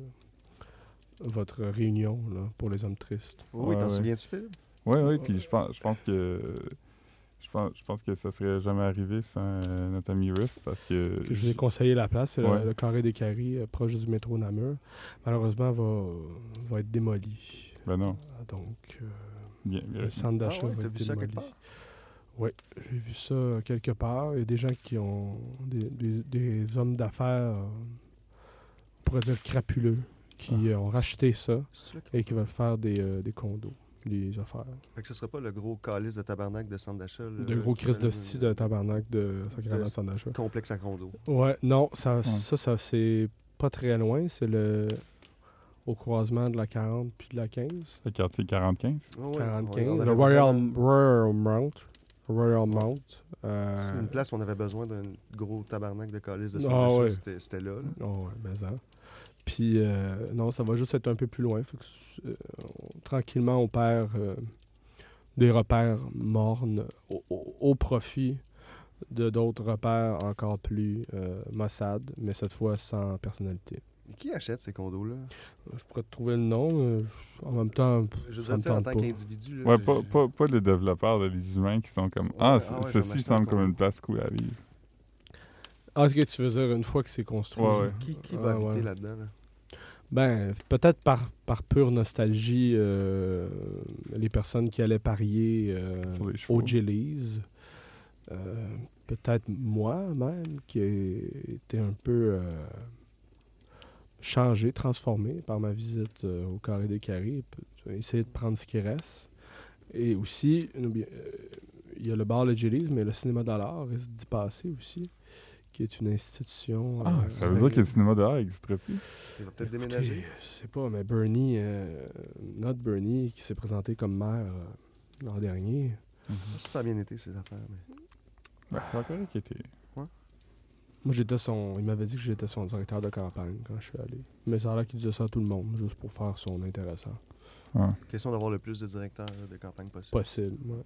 votre réunion là, pour les hommes tristes. Oui, Ouais, t'en ouais. souviens-tu, Phil? Oui, oui, puis je pense, je pense que Je pense, je pense que ça serait jamais arrivé sans euh, notre ami Riff parce que. Que je vous ai conseillé la place, c'est le- Ouais. le, carré des Caries, euh, proche du métro Namur. Malheureusement, va, va être démoli. Ben non. Ah, Donc, euh, Bien, bien. le centre d'achat Ah ouais, va t'as être vu ça démoli. quelque part? Oui, j'ai vu ça quelque part. Il y a des gens qui ont des, des- des hommes d'affaires, euh, on pourrait dire crapuleux, qui Ah. ont racheté ça et qui veulent faire des, euh, des condos, des affaires. Fait que ce sera pas le gros calice de tabarnak de centre d'achat. là, De gros Christ de style de tabarnak de Sacrament d'achat. Complexe à condo. Ouais, non, ça, ça, ça c'est pas très loin. C'est le au croisement de la 40 puis de la 15. Le quartier 45. Ouais, ouais, 45. on- on le Royal, Mount. Royal Mount. euh, C'est une place où on avait besoin d'un gros tabarnak de calice de centre Ah d'achat, ouais. c'était- C'était là. là. Oh, ouais, mais ça. Puis, euh, non, ça va juste être un peu plus loin. Fait que, euh, on- tranquillement, on perd euh, des repères mornes au, au- au profit de d'autres repères encore plus euh, maussades, mais cette fois sans personnalité. Qui achète ces condos-là? Je pourrais te trouver le nom. en même temps, Je veux dire, en tant qu'individu. Ouais, pas, pas, pas les développeurs, les humains qui sont comme Ouais, Ah, ah ouais, ceci semble comme une place cool à vivre. Ah, est-ce que tu veux dire une fois que c'est construit? Ouais, ouais. Qui, qui Ah, va habiter ouais. là-dedans? là? Ben, peut-être par, par pure nostalgie, euh, les personnes qui allaient parier euh, Sur les chevaux. au Gillies. Euh, peut-être moi-même, qui ai été un peu euh, changé, transformé par ma visite au Carré des Carrés. Essayer de prendre ce qui reste. Et aussi, il y a le bar Le Gillies, mais le cinéma Dollar risque d'y passer aussi, qui est une institution. Ah, euh, ça veut dire que le cinéma dehors n'existerait plus. Il va peut-être déménager. Je sais pas, mais Bernie, euh, notre Bernie, qui s'est présenté comme maire euh, l'an dernier, Ça a super bien été, ces affaires. mais- Ben, c'est encore qui était. moi j'étais son. Il m'avait dit que j'étais son directeur de campagne quand je suis allé. Mais ça a l'air qu'il disait ça à tout le monde, juste pour faire son intéressant. Ouais. Question d'avoir le plus de directeurs de campagne possible. Possible, ouais.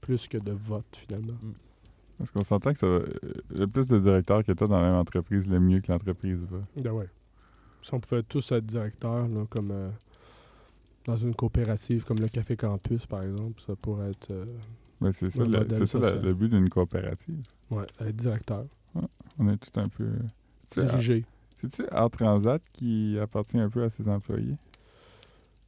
Plus que de vote finalement. Parce qu'on s'entend que ça va- euh, le plus de directeurs que tu as dans la même entreprise, le mieux que l'entreprise va. Ben ouais. Si on pouvait tous être directeurs, là, comme euh, dans une coopérative comme le Café Campus, par exemple, ça pourrait être. euh, Ben, c'est ça, Le c'est ça la- le but d'une coopérative. ouais, être directeur. On est tout un peu. Diriger. c'est-tu Air Transat qui appartient un peu à ses employés?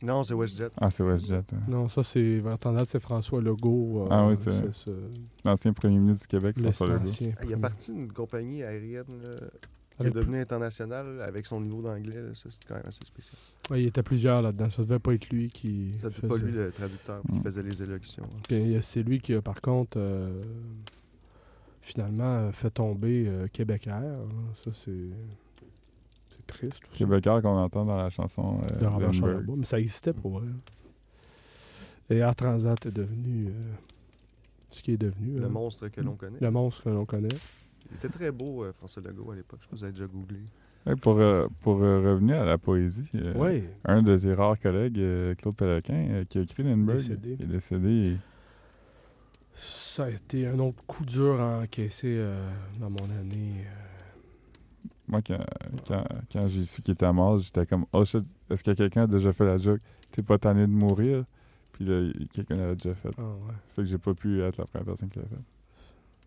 Non, c'est WestJet. Ah, c'est WestJet. hein. Non, ça c'est. C'est François Legault. euh, Ah oui, c'est- ce- L'ancien premier ministre du Québec, le François Legault. Il a premier- parti d'une compagnie aérienne là, qui est devenue internationale avec son niveau d'anglais. Ça, c'est quand même assez spécial. Ouais, il y était plusieurs là-dedans. Ça devait pas être lui qui. Ça faisait- c'est pas lui le traducteur qui Mm. faisait les élocutions. hein. Euh, c'est lui qui a, par contre, euh, finalement, fait tomber euh, Québec Air. hein. Ça, c'est. C'est triste. Québécois qu'on entend dans la chanson euh, de Robert d'Edinburgh. Charlebois. Mais ça existait pour vrai. Et Air Transat est devenu euh, ce qui est devenu. Le hein. monstre que l'on connaît. Le monstre que l'on connaît. Il était très beau, euh, François Legault, à l'époque. Je vous avez déjà googlé. Hey, pour euh, pour euh, revenir à la poésie, euh, oui. un de tes rares collègues, euh, Claude Péloquin, euh, qui a écrit Lindbergh, Décédé. est décédé. et- Ça a été un autre coup dur à encaisser euh, dans mon année. Moi, quand, quand, quand j'ai su qu'il était mort, j'étais comme Oh shit, est-ce que quelqu'un a déjà fait la joke? T'es pas tanné de mourir? Puis là, quelqu'un l'avait déjà fait. ah ouais. Fait que j'ai pas pu être la première personne qui l'a fait.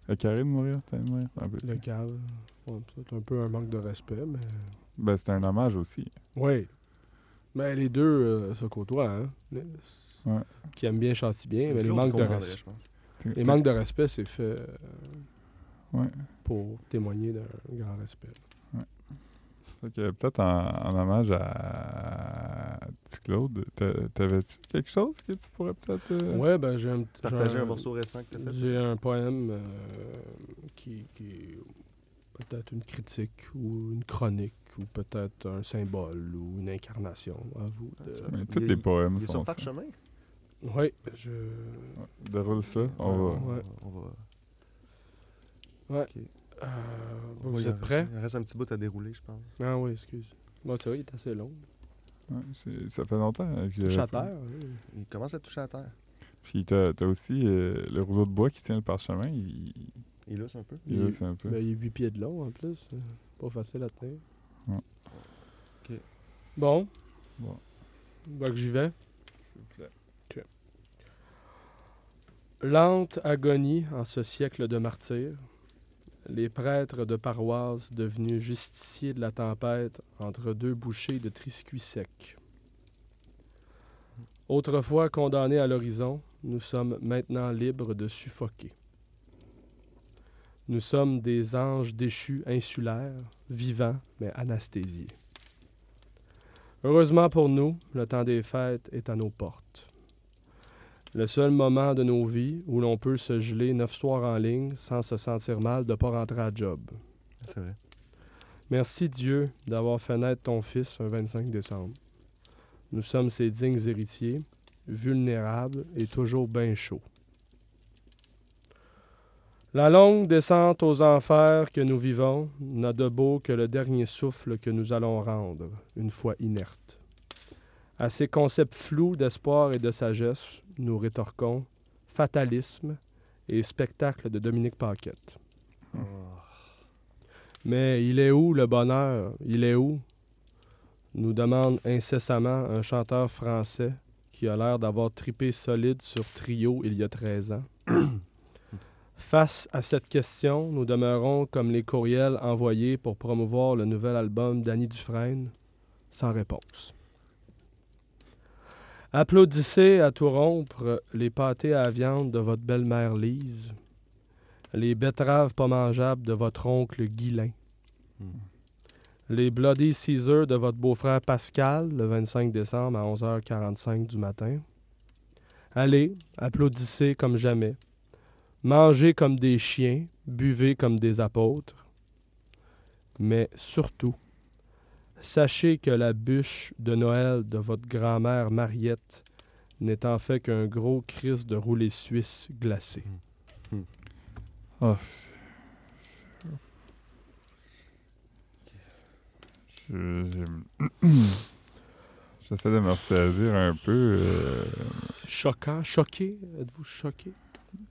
Le carré de mourir, tanné de mourir un peu. Le cave. Bon, c'est un peu un manque de respect, mais. Ben, c'était un hommage aussi. Oui. Mais les deux euh, se côtoient, hein. Les- Ouais. Qui aiment bien chantent bien, mais les manques de, comprendrait, res- je pense. Tu- les manques de respect, c'est fait euh, Ouais. pour témoigner d'un grand respect. Peut-être en, en hommage à petit Claude, t'a- t'avais-tu quelque chose que tu pourrais peut-être. euh, Ouais, ben j'ai un petit. j'ai Partager un morceau récent que tu as fait. J'ai un poème euh, qui, qui est peut-être une critique ou une chronique ou peut-être un symbole ou une incarnation. À vous. de- mais Il tous les poèmes Il est sont sur ça. parchemin. Oui, je. Déroule ça. On va. Ouais. On va... Ouais. Euh, vous êtes prêts? Il reste un petit bout à dérouler, je pense. Ah oui, excuse. Bon, c'est vrai, il est assez long. Ouais, ça fait longtemps que Touche à terre. oui. Il commence à toucher à terre. Puis t'as as aussi euh, le rouleau de bois qui tient le parchemin. Il, Il lousse un peu. il Il- lousse un peu. Ben, il est 8 pieds de long en plus. euh, Pas facile à tenir. Ouais. Ok. Bon. Bon. Ben, que j'y vais. S'il vous plaît. Lente agonie en ce siècle de martyrs, les prêtres de paroisse devenus justiciers de la tempête entre deux bouchées de triscuits secs. Autrefois condamnés à l'horizon, nous sommes maintenant libres de suffoquer. Nous sommes des anges déchus insulaires, vivants mais anesthésiés. Heureusement pour nous, le temps des fêtes est à nos portes. Le seul moment de nos vies où l'on peut se geler neuf soirs en ligne sans se sentir mal de ne pas rentrer à job. C'est vrai. Merci Dieu d'avoir fait naître ton Fils un 25 décembre. Nous sommes ses dignes héritiers, vulnérables et toujours bien chauds. La longue descente aux enfers que nous vivons n'a de beau que le dernier souffle que nous allons rendre, une fois inertes. À ces concepts flous d'espoir et de sagesse, nous rétorquons fatalisme et spectacle de Dominique Paquette. Oh. Mais il est où le bonheur? Il est où? nous demande incessamment un chanteur français qui a l'air d'avoir tripé solide sur Trio il y a 13 ans. Face à cette question, nous demeurons comme les courriels envoyés pour promouvoir le nouvel album d'Annie Dufresne, sans réponse. Applaudissez à tout rompre les pâtés à viande de votre belle-mère Lise, les betteraves pas mangeables de votre oncle Guilain, Hmm. les Bloody Caesar de votre beau-frère Pascal le 25 décembre à 11h45 du matin. Allez, applaudissez comme jamais. Mangez comme des chiens, buvez comme des apôtres. Mais surtout, sachez que la bûche de Noël de votre grand-mère Mariette n'est en fait qu'un gros crise de roulé suisse glacé. Je- j'ai- J'essaie de me ressaisir un peu. euh, Choquant, choqué, êtes-vous choqué?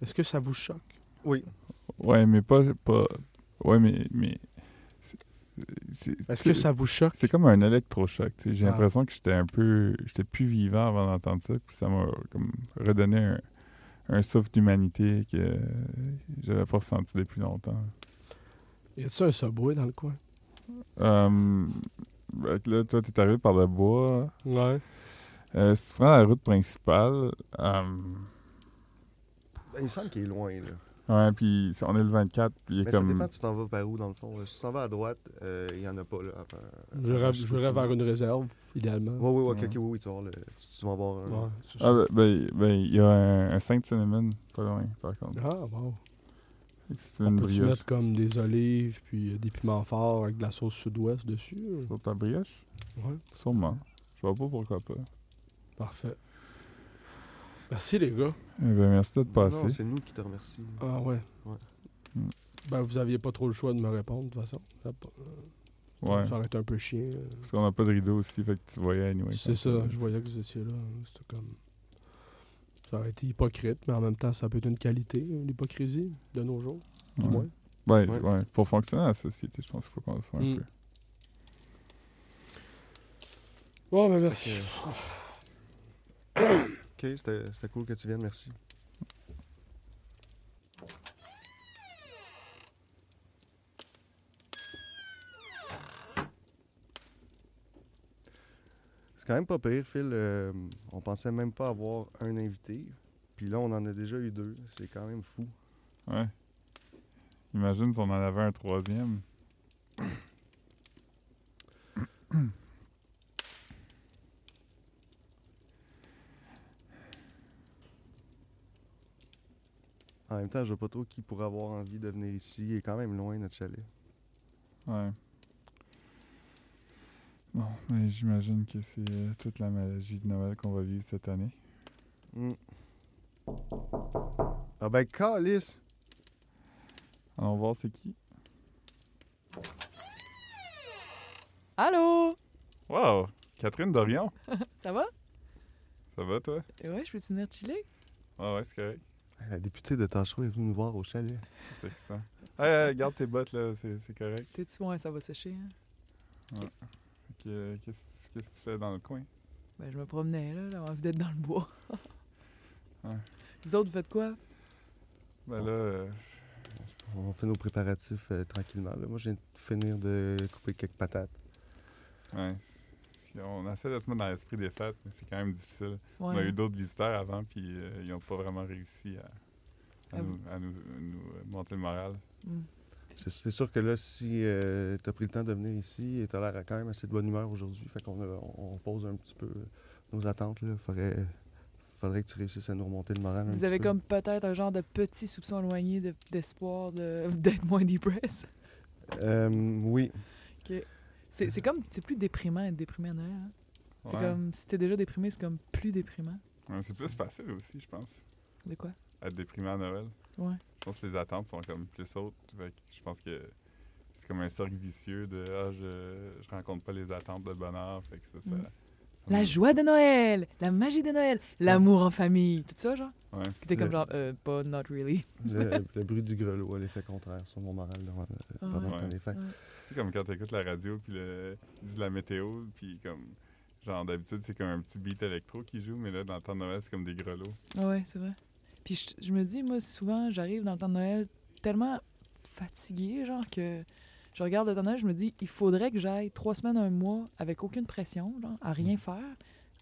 Est-ce que ça vous choque? Oui. Ouais, mais pas. pas... Ouais, mais. mais... Est-ce que ça vous choque? C'est comme un électrochoc. J'ai Ah. l'impression que j'étais un peu. J'étais plus vivant avant d'entendre ça. Puis ça m'a comme redonné un, un souffle d'humanité que j'avais pas ressenti depuis longtemps. Y a-t-il un subway dans le coin? Euh, là, toi, t'es arrivé par le bois. Ouais. Euh, si tu prends la route principale, euh, Ben, il me semble qu'il est loin, là. Ouais, puis on est le 24, puis il est Mais ça comme. dépend, tu t'en vas par où, dans le fond. Si tu t'en vas à droite, euh, il n'y en a pas, là. Je rêve, Chicoutimi. je rêve vers une réserve, idéalement. Oui, oui, ok, Ouais. ok, oui, oui, tu vas, voir le- tu, tu vas voir un... Ouais, c'est Ah, ça. ben, ben, ben, il y a un, un Saint-Cinnamon, pas loin, par contre. Ah, wow. C'est On une peut-tu brioche. mettre comme des olives puis euh, des piments forts avec de la sauce sud-ouest dessus? Sur ta brioche? Ouais, Sûrement. Je vois pas pourquoi pas. parfait. Merci les gars. Eh ben, merci de passer. c'est nous qui te remercions. Ah ouais. Ouais. Mm. Ben vous aviez pas trop le choix de me répondre de toute façon. Ça, pas- ouais. ça aurait été un peu chiant. euh. Parce qu'on n'a pas de rideau aussi, fait que tu voyais anyway. C'est ça, je voyais que vous étiez là. hein. C'était comme. Ça aurait été hypocrite, mais en même temps, ça peut être une qualité, l'hypocrisie, de nos jours, du Ouais. moins. Ouais, Ouais. ouais. Pour fonctionner dans la société, je pense qu'il faut qu'on le soit un Mm. peu. Bon, ben merci. Ok, c'était cool que tu viennes, merci. C'est quand même pas pire, Phil. euh, on pensait même pas avoir un invité. Puis là, on en a déjà eu deux. C'est quand même fou. Ouais. Imagine si on en avait un troisième. En même temps, je vois pas trop qui pourrait avoir envie de venir ici. Il est quand même loin, notre chalet. Ouais. Bon, mais j'imagine que c'est euh, toute la magie de Noël qu'on va vivre cette année. Hmm. Ah ben, calice! Allons voir c'est qui. Allô? Wow! Catherine Dorion! Ça va? Ça va toi? Eh ouais, je peux te venir chiller? Ah ouais, c'est correct. La députée de Tachereau est venue nous voir au chalet. C'est ça. Hey, hey, garde tes bottes là, c'est correct. T'es-tu ouais, ça va sécher, hein? Fait que, euh, Qu'est-ce que tu fais dans le coin? Ben, je me promenais, là, j'avais envie d'être dans le bois. Ouais. Vous autres, vous faites quoi? Ben là, euh, On fait nos préparatifs euh, tranquillement. là. Moi, je viens de finir de couper quelques patates. ouais. On essaie de se mettre dans l'esprit des fêtes, mais c'est quand même difficile. On a eu d'autres visiteurs avant, puis euh, ils n'ont pas vraiment réussi à, à Ah nous, à nous- nous, euh, monter le moral. Mm. C'est sûr que là, si tu as pris le temps de venir ici et tu as l'air quand même assez de bonne humeur aujourd'hui, fait qu'on on pose un petit peu nos attentes. Il faudrait, faudrait que tu réussisses à nous remonter le moral. un Vous petit avez peu. comme peut-être un genre de petit soupçon éloigné de- d'espoir de, d'être moins depressed. Euh, oui. C'est comme, c'est plus déprimant être déprimé à Noël. hein. C'est Ouais. comme, si t'es déjà déprimé, c'est comme plus déprimant. Ouais, c'est plus facile aussi, je pense, De quoi? être déprimé à Noël. Ouais. Je pense que les attentes sont comme plus hautes. Je pense que c'est comme un cercle vicieux de ah, je, je rencontre pas les attentes de bonheur. Fait que ça, ça, Mm. La joie de Noël, la magie de Noël, l'amour en famille, tout ça, genre. Ouais. Puis T'es comme Le- genre, euh, pas not really. Le, le bruit du grelot a l'effet contraire sur mon moral le- Ah pendant le ouais. temps des fêtes. Sais, comme quand tu écoutes la radio, puis le, ils disent la météo, puis comme. Genre, d'habitude, c'est comme un petit beat électro qui joue, mais là, dans le temps de Noël, c'est comme des grelots. Ah Ouais, c'est vrai. Puis je, je me dis, moi, souvent, j'arrive dans le temps de Noël tellement fatiguée, genre, que je regarde le Noël, je me dis, il faudrait que j'aille trois semaines, un mois, avec aucune pression, genre, à rien faire,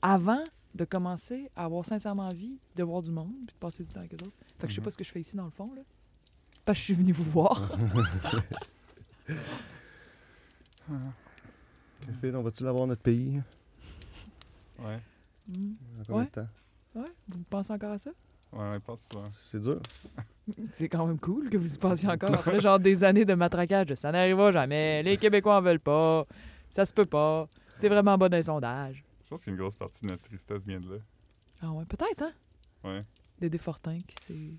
avant de commencer à avoir sincèrement envie de voir du monde, puis de passer du temps avec eux autres. Fait que je sais Mhm. pas ce que je fais ici, dans le fond, là. Parce que je suis venue vous voir. Que Phil, on va-tu l'avoir notre pays? Ouais. En combien Ouais. de temps? Ouais, vous pensez encore à ça? Ouais, ouais, pense. C'est dur. C'est quand même cool que vous y pensiez encore après genre des années de matraquage. de Ça n'arrivera jamais. Les Québécois en veulent pas. Ça se peut pas. C'est vraiment bas dans les sondages. Je pense qu'une grosse partie de notre tristesse vient de là. Ah ouais, peut-être, hein? Ouais. Dédé Fortin qui, s'est-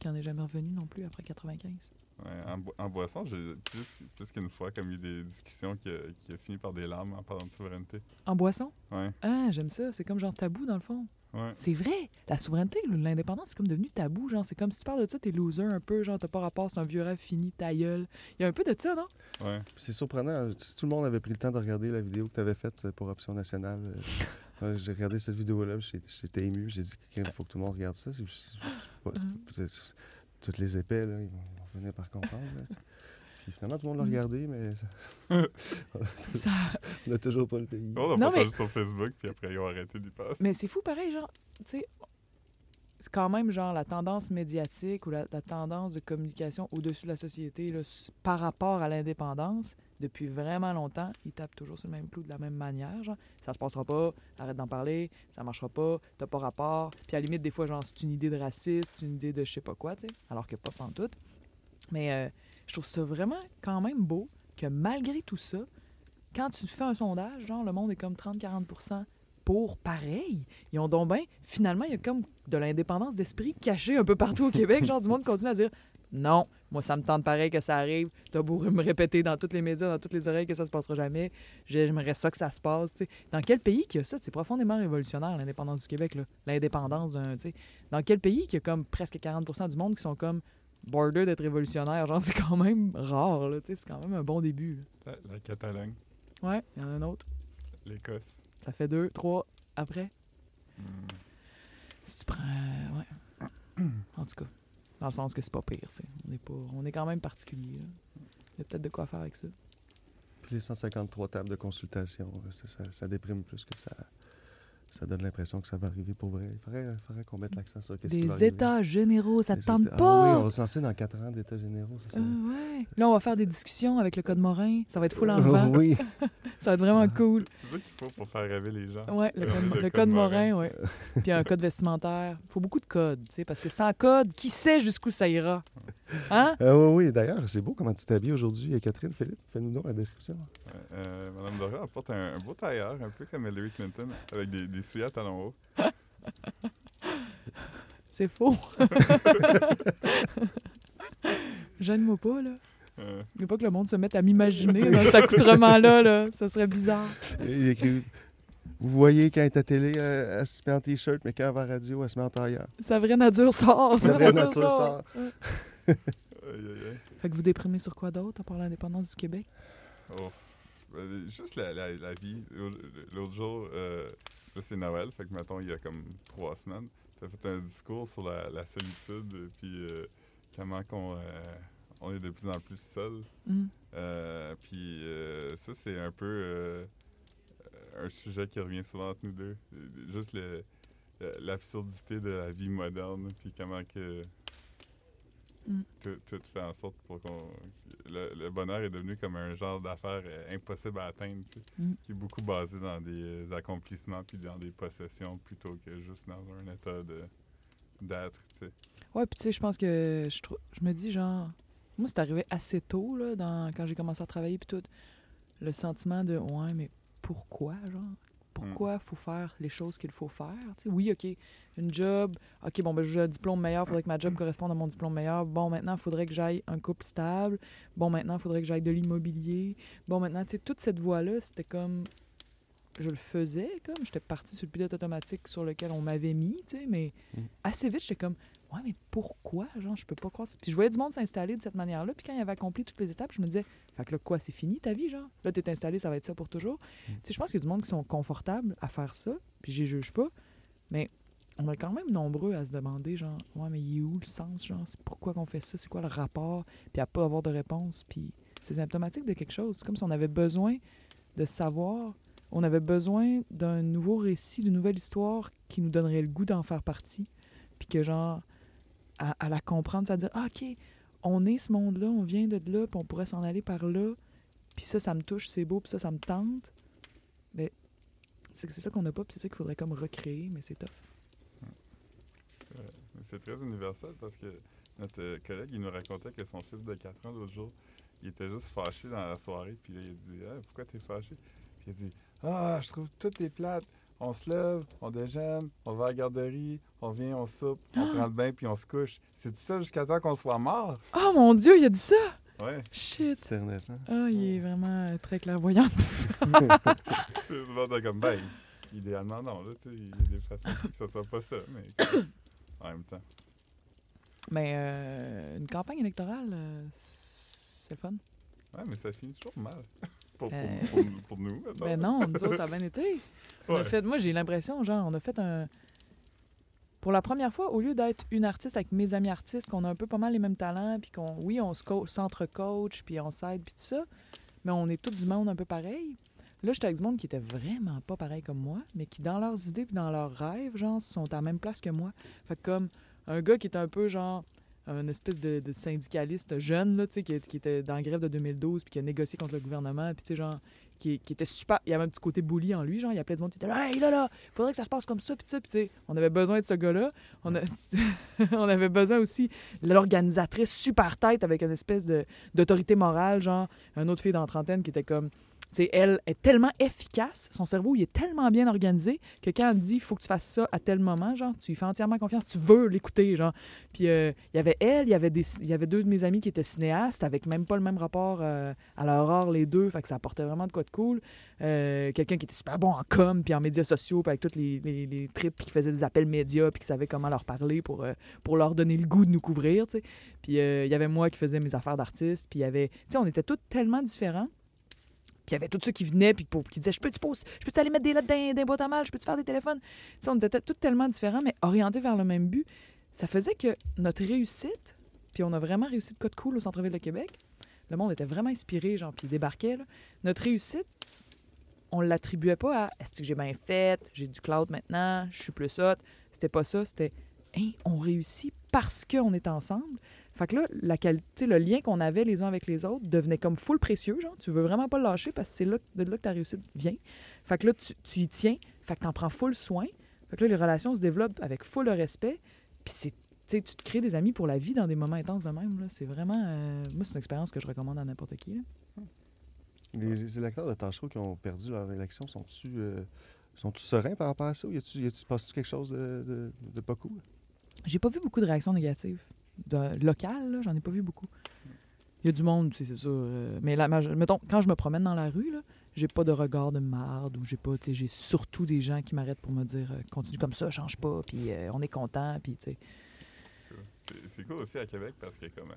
qui en est jamais revenu non plus après 95. Ouais, en, bo- en boisson, j'ai plus, plus qu'une fois comme eu des discussions qui, a- qui a fini par des larmes en parlant de souveraineté. En boisson? Ouais, Ah, j'aime ça. C'est comme genre tabou dans le fond. ouais. C'est vrai. La souveraineté, l'indépendance, c'est comme devenu tabou. Genre, c'est comme si tu parles de ça, t'es loser un peu. Genre, t'as pas rapport, c'est un vieux rêve fini, ta gueule. Il y a un peu de ça, non? Ouais. C'est surprenant. euh, Si tout le monde avait pris le temps de regarder la vidéo que tu avais faite euh, pour Option Nationale, ouais, j'ai regardé cette vidéo-là, j'étais ému. J'ai dit qu'il faut que tout le monde regarde ça. Toutes les épais, là, ils vont, finir par comprendre. là. Puis finalement, tout le monde l'a Mm. regardé, mais ça- Ça... on n'a toujours pas le pays. On a Non, partagé mais- sur Facebook, puis après, ils ont arrêté d'y passer. Mais c'est fou pareil, genre, tu sais, c'est quand même genre la tendance médiatique ou la, la tendance de communication au-dessus de la société là, par rapport à l'indépendance, depuis vraiment longtemps, ils tapent toujours sur le même clou de la même manière. Genre, ça se passera pas, arrête d'en parler, ça marchera pas, t'as pas rapport. Puis à la limite, des fois, genre, c'est une idée de raciste, c'est une idée de je sais pas quoi, tu sais, alors que pas tout. Mais euh, je trouve ça vraiment quand même beau que malgré tout ça, quand tu fais un sondage, genre, le monde est comme 30-40% pour pareil. Ils ont donc bien, finalement, il y a comme de l'indépendance d'esprit cachée un peu partout au Québec. Genre, du monde continue à dire non, moi, ça me tente pareil que ça arrive. T'as beau me répéter dans tous les médias, dans toutes les oreilles que ça se passera jamais. J'aimerais ça que ça se passe. Dans quel pays qu'il y a ça? C'est profondément révolutionnaire, l'indépendance du Québec. là. L'indépendance d'un. Dans quel pays qu'il y a comme presque 40% du monde qui sont comme border d'être révolutionnaire? Genre, c'est quand même rare. C'est quand même un bon début. La, la Catalogne, Ouais, il y en a un autre. l'Écosse. Ça fait deux, trois après. Hmm. Si tu prends. ouais. En tout cas, dans le sens que c'est pas pire, tu. On est, pas, on est quand même particulier. Il y a peut-être de quoi faire avec ça. Puis les 153 tables de consultation, ça déprime plus que ça. Ça donne l'impression que ça va arriver pour vrai. Il faudrait, faudrait qu'on mette l'accent sur qui va Des états généraux, ça te Des tente États- Ah pas? oui, on va se lancer dans 4 ans d'états généraux, c'est ça? Ah ouais. Là, on va faire des discussions avec le code Morin. Ça va être full enlevant. oui. Ça va être vraiment cool. C'est ça qu'il faut pour faire rêver les gens. Ouais, le Le- code, le code code Morin. Morin, ouais. Puis un code vestimentaire. Il faut beaucoup de codes, tu sais, parce que sans code, qui sait jusqu'où ça ira? Hein? Ah oui, oui. D'ailleurs, c'est beau comment tu t'habilles aujourd'hui. Catherine, Philippe, fais-nous donc la description. Euh, Madame Dora apporte un, un beau tailleur, un peu comme Hillary Clinton, avec des, des souliers à talons hauts. C'est faux. Gêne-moi pas, là. Euh, Il faut pas que le monde se mette à m'imaginer dans cet accoutrement-là, là. Ça serait bizarre. Et Il écrit Vous voyez, quand elle est à télé, euh, elle se met en t-shirt, mais quand elle va à la radio, elle se met en tailleur. Sa vraie nature sort. Sa vraie nature sort. Ouais. aïe, aïe, aïe. Fait que vous déprimez sur quoi d'autre, à part l'indépendance du Québec? Oh. Ben, juste la, la, la vie. L'autre jour, euh, ça, c'est Noël, fait que mettons, il y a comme trois semaines, tu as fait un discours sur la, la solitude, puis euh, comment qu'on euh, on est de plus en plus seul. Mm. Euh, puis euh, ça, c'est un peu euh, un sujet qui revient souvent entre nous deux. Juste l'absurdité de la vie moderne, puis comment que Mm. tout, tout fait en sorte pour qu'on... Le, le bonheur est devenu comme un genre d'affaire euh, impossible à atteindre, Mm. qui est beaucoup basé dans des euh, accomplissements puis dans des possessions plutôt que juste dans un état de d'être, tu sais. Ouais, puis tu sais, je pense que je, je me dis, genre, moi, c'est arrivé assez tôt, là, dans, quand j'ai commencé à travailler, puis tout. Le sentiment de, ouais, mais pourquoi, genre? Pourquoi faut faire les choses qu'il faut faire? Oui, OK, une job, OK, bon, ben, j'ai un diplôme meilleur, faudrait que ma job corresponde à mon diplôme meilleur. Bon, maintenant, il faudrait que j'aille un couple stable. Bon, maintenant, il faudrait que j'aille de l'immobilier. Bon, maintenant, tu sais, toute cette voie-là, c'était comme. Je le faisais, comme. J'étais partie sur le pilote automatique sur lequel on m'avait mis, tu sais, mais Mm. assez vite, j'étais comme, ouais, mais pourquoi? Genre, je peux pas croire. Puis je voyais du monde s'installer de cette manière-là, puis quand il avait accompli toutes les étapes, je me disais, fait que là, quoi, c'est fini ta vie, genre? Là, t'es installé, ça va être ça pour toujours. Tu sais, je pense qu'il y a du monde qui sont confortables à faire ça, puis j'y juge pas, mais on est quand même nombreux à se demander, genre, ouais, mais il est où le sens, genre, c'est pourquoi qu'on fait ça, c'est quoi le rapport, puis à pas avoir de réponse, puis c'est symptomatique de quelque chose. C'est comme si on avait besoin de savoir, on avait besoin d'un nouveau récit, d'une nouvelle histoire qui nous donnerait le goût d'en faire partie, puis que, genre, à, la comprendre, c'est à dire, OK, on est ce monde-là, on vient de là, puis on pourrait s'en aller par là, puis ça, ça me touche, c'est beau, puis ça, ça me tente. Mais c'est ça qu'on n'a pas, puis c'est ça qu'il faudrait comme recréer, mais c'est tough. C'est très universel parce que notre euh, collègue, il nous racontait que son fils de 4 ans, l'autre jour, il était juste fâché dans la soirée. Puis là, il a dit Ah, Pourquoi t'es fâché Puis il a dit Ah, je trouve toutes les plates. On se lève, on déjeune, on va à la garderie, on vient, on soupe, on prend le bain, puis on se couche. C'est ça jusqu'à temps qu'on soit mort. Oh mon Dieu, il a dit ça! Ouais. Shit! C'est. Ah, il est vraiment euh, très clairvoyant. Tout le monde est comme Ben, idéalement, non. Là, tu sais, il y a des façons que ça soit pas ça. Mais en même temps. mais euh, une campagne électorale, euh, c'est le fun. Ouais, mais ça finit toujours mal. pour, pour, Euh. pour, pour nous. Ben non, nous autres, ça a bien été. On a Ouais. fait, moi, j'ai l'impression, genre, on a fait un. Pour la première fois, au lieu d'être une artiste avec mes amis artistes, qu'on a un peu pas mal les mêmes talents, puis qu'on, oui, on se co- s'entre-coach, puis on s'aide, puis tout ça, mais on est tous du monde un peu pareil. Là, j'étais avec du monde qui était vraiment pas pareil comme moi, mais qui, dans leurs idées puis dans leurs rêves, genre, sont à la même place que moi. Fait que comme un gars qui était un peu, genre, un espèce de, de syndicaliste jeune, là, tu sais, qui, qui était dans la grève de 2012, puis qui a négocié contre le gouvernement, puis tu sais, genre, qui, était super. Il y avait un petit côté bully en lui, genre, il appelait du monde, il était là, hey là là, faudrait que ça se passe comme ça, puis ça, puis tu sais, on avait besoin de ce gars-là. On, avait besoin aussi de l'organisatrice super tête avec une espèce d'autorité morale, genre, une autre fille dans la trentaine qui était comme. Tu sais, elle est tellement efficace, son cerveau il est tellement bien organisé que quand elle dit il faut que tu fasses ça à tel moment, genre, tu lui fais entièrement confiance, tu veux l'écouter. Puis euh, il y avait elle, il y avait, deux de mes amis qui étaient cinéastes avec même pas le même rapport euh, à leur art, les deux, fait que ça apportait vraiment de quoi de cool. Euh, Quelqu'un qui était super bon en com, puis en médias sociaux, puis avec tous les, les, trips, puis qui faisait des appels médias, puis qui savait comment leur parler pour, pour leur donner le goût de nous couvrir. Puis il y avait moi qui faisais mes affaires d'artiste, puis il y avait... Tu sais, on était tous tellement différents. Il y avait tous ceux qui venaient puis qui disaient Je peux-tu je peux aller mettre des lettres dans, dans les boîtes à mal Je peux-tu faire des téléphones? On était tous tellement différents, mais orientés vers le même but. Ça faisait que notre réussite, puis on a vraiment réussi de quoi de cool au centre-ville de Québec. Le monde était vraiment inspiré, genre, puis il débarquait. Notre réussite, on l'attribuait pas à est-ce que j'ai bien fait, j'ai du cloud maintenant, je suis plus hot? C'était pas ça, c'était on réussit parce qu'on est ensemble. Fait que là, la qualité, le lien qu'on avait les uns avec les autres devenait comme full précieux, genre. Tu veux vraiment pas le lâcher parce que c'est là, de là que ta réussite vient. Fait que là, tu, tu y tiens. Fait que t'en prends full soin. Fait que là, les relations se développent avec full respect. Puis c'est, tu te crées des amis pour la vie dans des moments intenses de même. C'est vraiment... euh, moi, c'est une expérience que je recommande à n'importe qui. là. Les, électeurs de Tachereau qui ont perdu leur élection, sont-tu euh, sont-tu sereins par rapport à ça? Ou y a-tu, passes-tu quelque chose de, de, de pas cool? J'ai pas vu beaucoup de réactions négatives. Là, j'en ai pas vu beaucoup. Il y a du monde, c'est sûr. euh, mais là, ma- mettons, quand je me promène dans la rue, j'ai pas de regard de marde ou j'ai pas, j'ai surtout des gens qui m'arrêtent pour me dire euh, continue comme ça, change pas, puis euh, on est content, puis. C'est- cool aussi à Québec parce que comme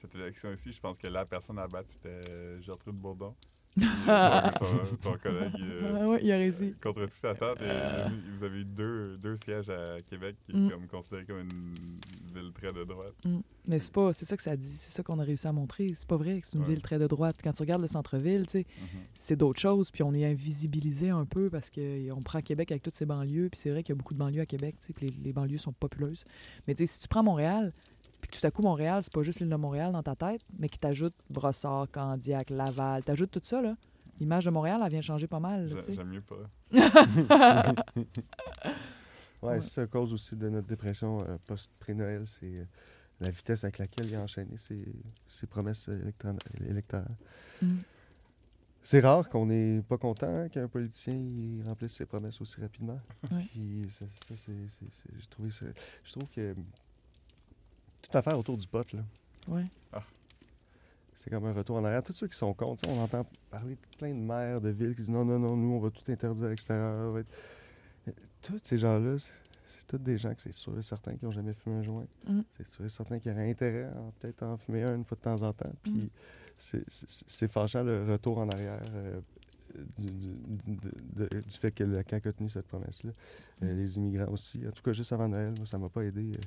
cette élection ici, je pense que la personne à battre, c'était Gertrude Bourdon. Ton, ton collègue, euh, Ah ouais, il a réussi. contre toute attente, et Euh. vous avez eu deux, deux sièges à Québec qui Mm. est comme considéré comme une ville très de droite. Mm. Mais c'est pas, c'est ça que ça dit, c'est ça qu'on a réussi à montrer. C'est pas vrai que c'est une Ouais. ville très de droite. Quand tu regardes le centre-ville, tu sais, Mhm. c'est d'autres choses, puis on est invisibilisé un peu parce qu'on prend Québec avec toutes ses banlieues, puis c'est vrai qu'il y a beaucoup de banlieues à Québec, tu sais, puis les, les banlieues sont populeuses. Mais tu sais, si tu prends Montréal, puis que tout à coup, Montréal, c'est pas juste l'île de Montréal dans ta tête, mais qui t'ajoute Brossard, Candiac, Laval, t'ajoutes tout ça, là. L'image de Montréal, elle vient changer pas mal, là. J'aime mieux pas. Ouais, Ouais. c'est à cause aussi de notre dépression euh, post-pré-Noël. C'est euh, la vitesse avec laquelle il a enchaîné ses, ses promesses électorales. Mm. C'est rare qu'on n'est pas content qu'un politicien il remplisse ses promesses aussi rapidement. Ouais. Puis ça, ça, c'est- c'est- c'est- j'ai trouvé ça- Je trouve que toute l'affaire autour du pot, là, Ouais. c'est comme un retour en arrière. Tous ceux qui sont contre, on entend parler de plein de maires de villes qui disent non, non, non, nous, on va tout interdire à l'extérieur. on va être- Euh, Tous ces gens-là, c'est tous des gens que c'est sûr et certain qui n'ont jamais fumé un joint. Mm. C'est sûr et certain qui auraient intérêt à peut-être en fumer un une fois de temps en temps. Puis Mm. c'est- fâchant le retour en arrière euh, du, du- de- de- du fait que la CAQ a tenu cette promesse-là. Euh, Mm. les immigrants aussi. En tout cas, juste avant Noël, moi, ça m'a pas aidé. euh.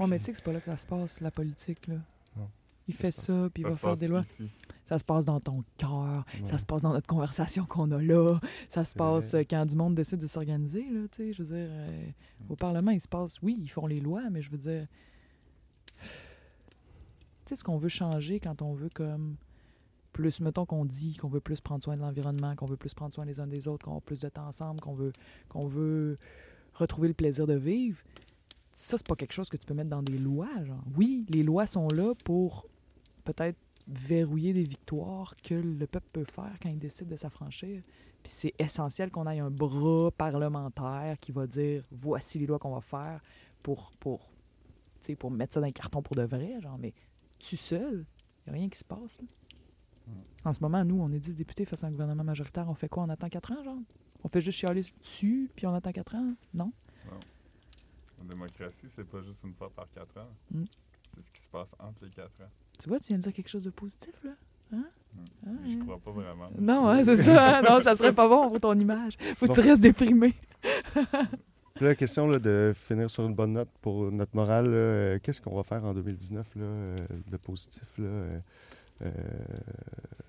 Ouais, mais tu sais que c'est pas là que ça se passe, la politique, là. Non. Il fait ça, puis il va faire des lois. ici. Ça se passe dans ton cœur, Ouais. ça se passe dans notre conversation qu'on a là, ça se passe vrai. euh, quand du monde décide de s'organiser, là, tu sais, je veux dire, euh, au Parlement, il se passe, oui, ils font les lois, mais je veux dire, tu sais, ce qu'on veut changer quand on veut comme plus, mettons qu'on dit qu'on veut plus prendre soin de l'environnement, qu'on veut plus prendre soin les uns des autres, qu'on veut plus de temps ensemble, qu'on veut, qu'on veut retrouver le plaisir de vivre, ça, c'est pas quelque chose que tu peux mettre dans des lois, genre. Oui, les lois sont là pour peut-être verrouiller des victoires que le peuple peut faire quand il décide de s'affranchir. Puis c'est essentiel qu'on ait un bras parlementaire qui va dire voici les lois qu'on va faire pour, pour, tu sais, pour mettre ça dans un carton pour de vrai, genre, mais tu seul, il n'y a rien qui se passe. là. En ce moment, nous, on est 10 députés face à un gouvernement majoritaire. On fait quoi? On attend 4 ans, genre? On fait juste chialer dessus, puis on attend 4 ans? Non? La démocratie, c'est pas juste une fois par quatre ans. Mm. C'est ce qui se passe entre les quatre ans. Tu vois, tu viens de dire quelque chose de positif, là? Mm. Ah, Je ouais. crois pas vraiment. Non, hein, c'est ça. hein? Non, ça serait pas bon pour ton image. Faut que tu restes déprimé. La question là, de finir sur une bonne note pour notre morale, là, euh, qu'est-ce qu'on va faire en 2019 là, euh, de positif? Là, euh, euh,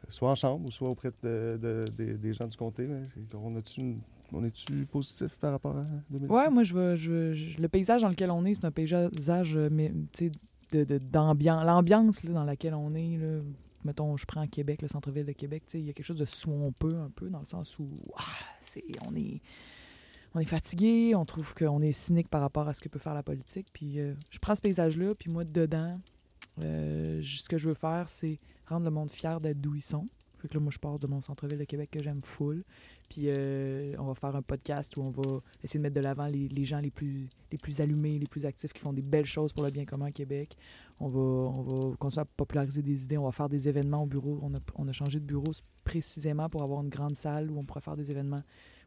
soit en chambre ou soit auprès de, de- des- des gens du comté. là? On a-tu une- on est-tu positif par rapport à 2019? Ouais, moi, je veux, je, le paysage dans lequel on est, c'est un paysage euh, mais, d'ambiance. L'ambiance dans laquelle on est, là, mettons, je prends Québec, le centre-ville de Québec, il y a quelque chose de swampeux un peu, dans le sens où ah, on, est, on est fatigué, on trouve qu'on est cynique par rapport à ce que peut faire la politique. Puis euh, je prends ce paysage-là, puis moi, dedans, euh, ce que je veux faire, c'est rendre le monde fier d'être d'où ils sont. Que là, moi, je pars de mon centre-ville de Québec que j'aime full. Puis euh, on va faire un podcast où on va essayer de mettre de l'avant les, les gens les plus, les plus allumés, les plus actifs, qui font des belles choses pour le bien commun à Québec. On va, on va continuer à populariser des idées. On va faire des événements au bureau. On a, on a changé de bureau précisément pour avoir une grande salle où on pourrait faire des événements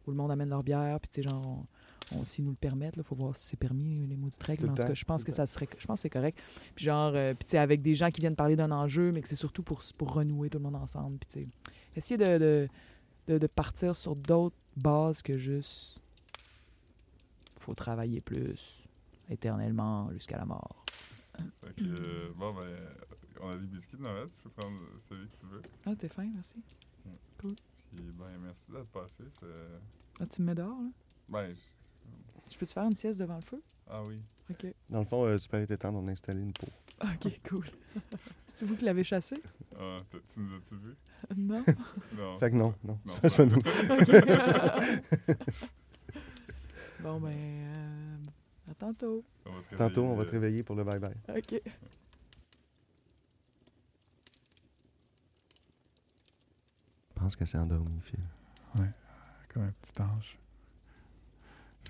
où le monde amène leur bière. Puis, tu sais, genre, on, on- s'ils nous le permettent, il faut voir si c'est permis, les règles. Tout Mais en tout cas, je pense que ça serait, je pense c'est correct. Puis, genre, euh, puis, tu sais, avec des gens qui viennent parler d'un enjeu, mais que c'est surtout pour, pour renouer tout le monde ensemble. Puis, tu sais, essayer de, de, de, de partir sur d'autres bases que juste faut travailler plus éternellement jusqu'à la mort. Fait que, euh, bon, ben, on a des biscuits de Noël. Tu peux prendre celui que tu veux. Ah, t'es fin, merci. Puis, ben, merci d'être passé. Ah, tu me mets dehors, là? Ben, je- Je peux te faire une sieste devant le feu? ah oui. OK. Dans le fond, euh, tu peux arrêter temps d'en installer une peau. OK, cool. c'est vous qui l'avez chassé? Ah, tu nous as-tu vu? non? Non. Fait que non, non. Non, pas nous. OK. bon, ben, euh, à tantôt. On Tantôt, on va te euh, réveiller pour le bye-bye. OK. Je pense que c'est endormi, Phil. comme un petit ange.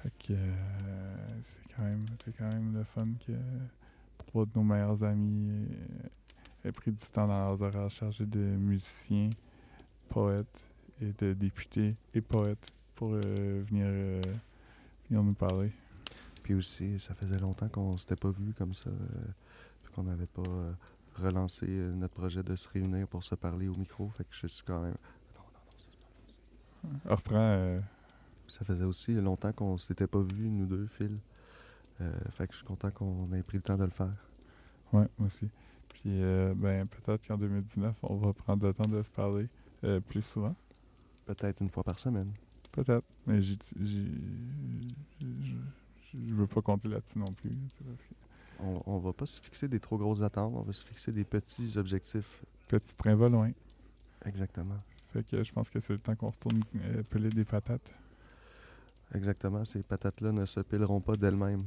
Fait que euh, c'est quand même c'est quand même le fun que trois de nos meilleurs amis euh, aient pris du temps dans leurs horaires chargés de musiciens, poètes et de députés et poètes pour euh, venir, euh, venir nous parler. Puis aussi, ça faisait longtemps qu'on s'était pas vu comme ça, euh, qu'on n'avait pas euh, notre projet de se réunir pour se parler au micro. Fait que je suis quand même. On reprend. euh, Ça faisait aussi longtemps qu'on s'était pas vus, nous deux, Phil. Euh, fait que je suis content qu'on ait pris le temps de le faire. ouais, moi aussi. Puis, euh, ben, peut-être qu'en 2019, on va prendre le temps de se parler euh, plus souvent. Peut-être une fois par semaine. Peut-être. Mais j'y- je veux pas compter là-dessus non plus. parce que On, on va pas se fixer des trop grosses attentes, on va se fixer des petits objectifs. Petit train va loin. Exactement. Fait que je pense que c'est le temps qu'on retourne peler des patates. Exactement. Ces patates-là ne se pileront pas d'elles-mêmes.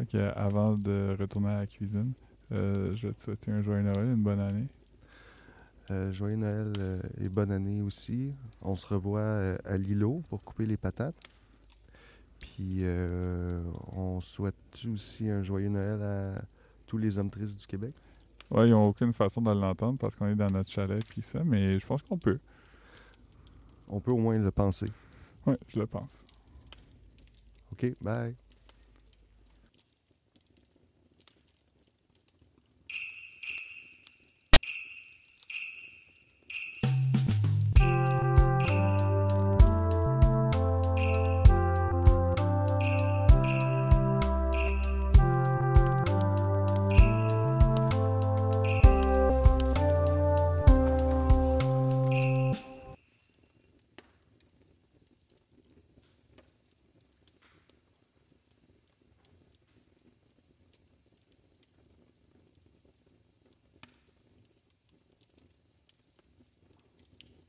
Fait que avant de retourner à la cuisine, euh, je vais te souhaiter un joyeux Noël, une bonne année. Euh, joyeux Noël euh, et bonne année aussi. On se revoit à Lilo pour couper les patates. Puis on souhaite aussi un joyeux Noël à tous les hommes tristes du Québec. Ouais, ils n'ont aucune façon de l'entendre parce qu'on est dans notre chalet puis ça, mais je pense qu'on peut. On peut au moins le penser. Ouais, je le pense. OK, bye.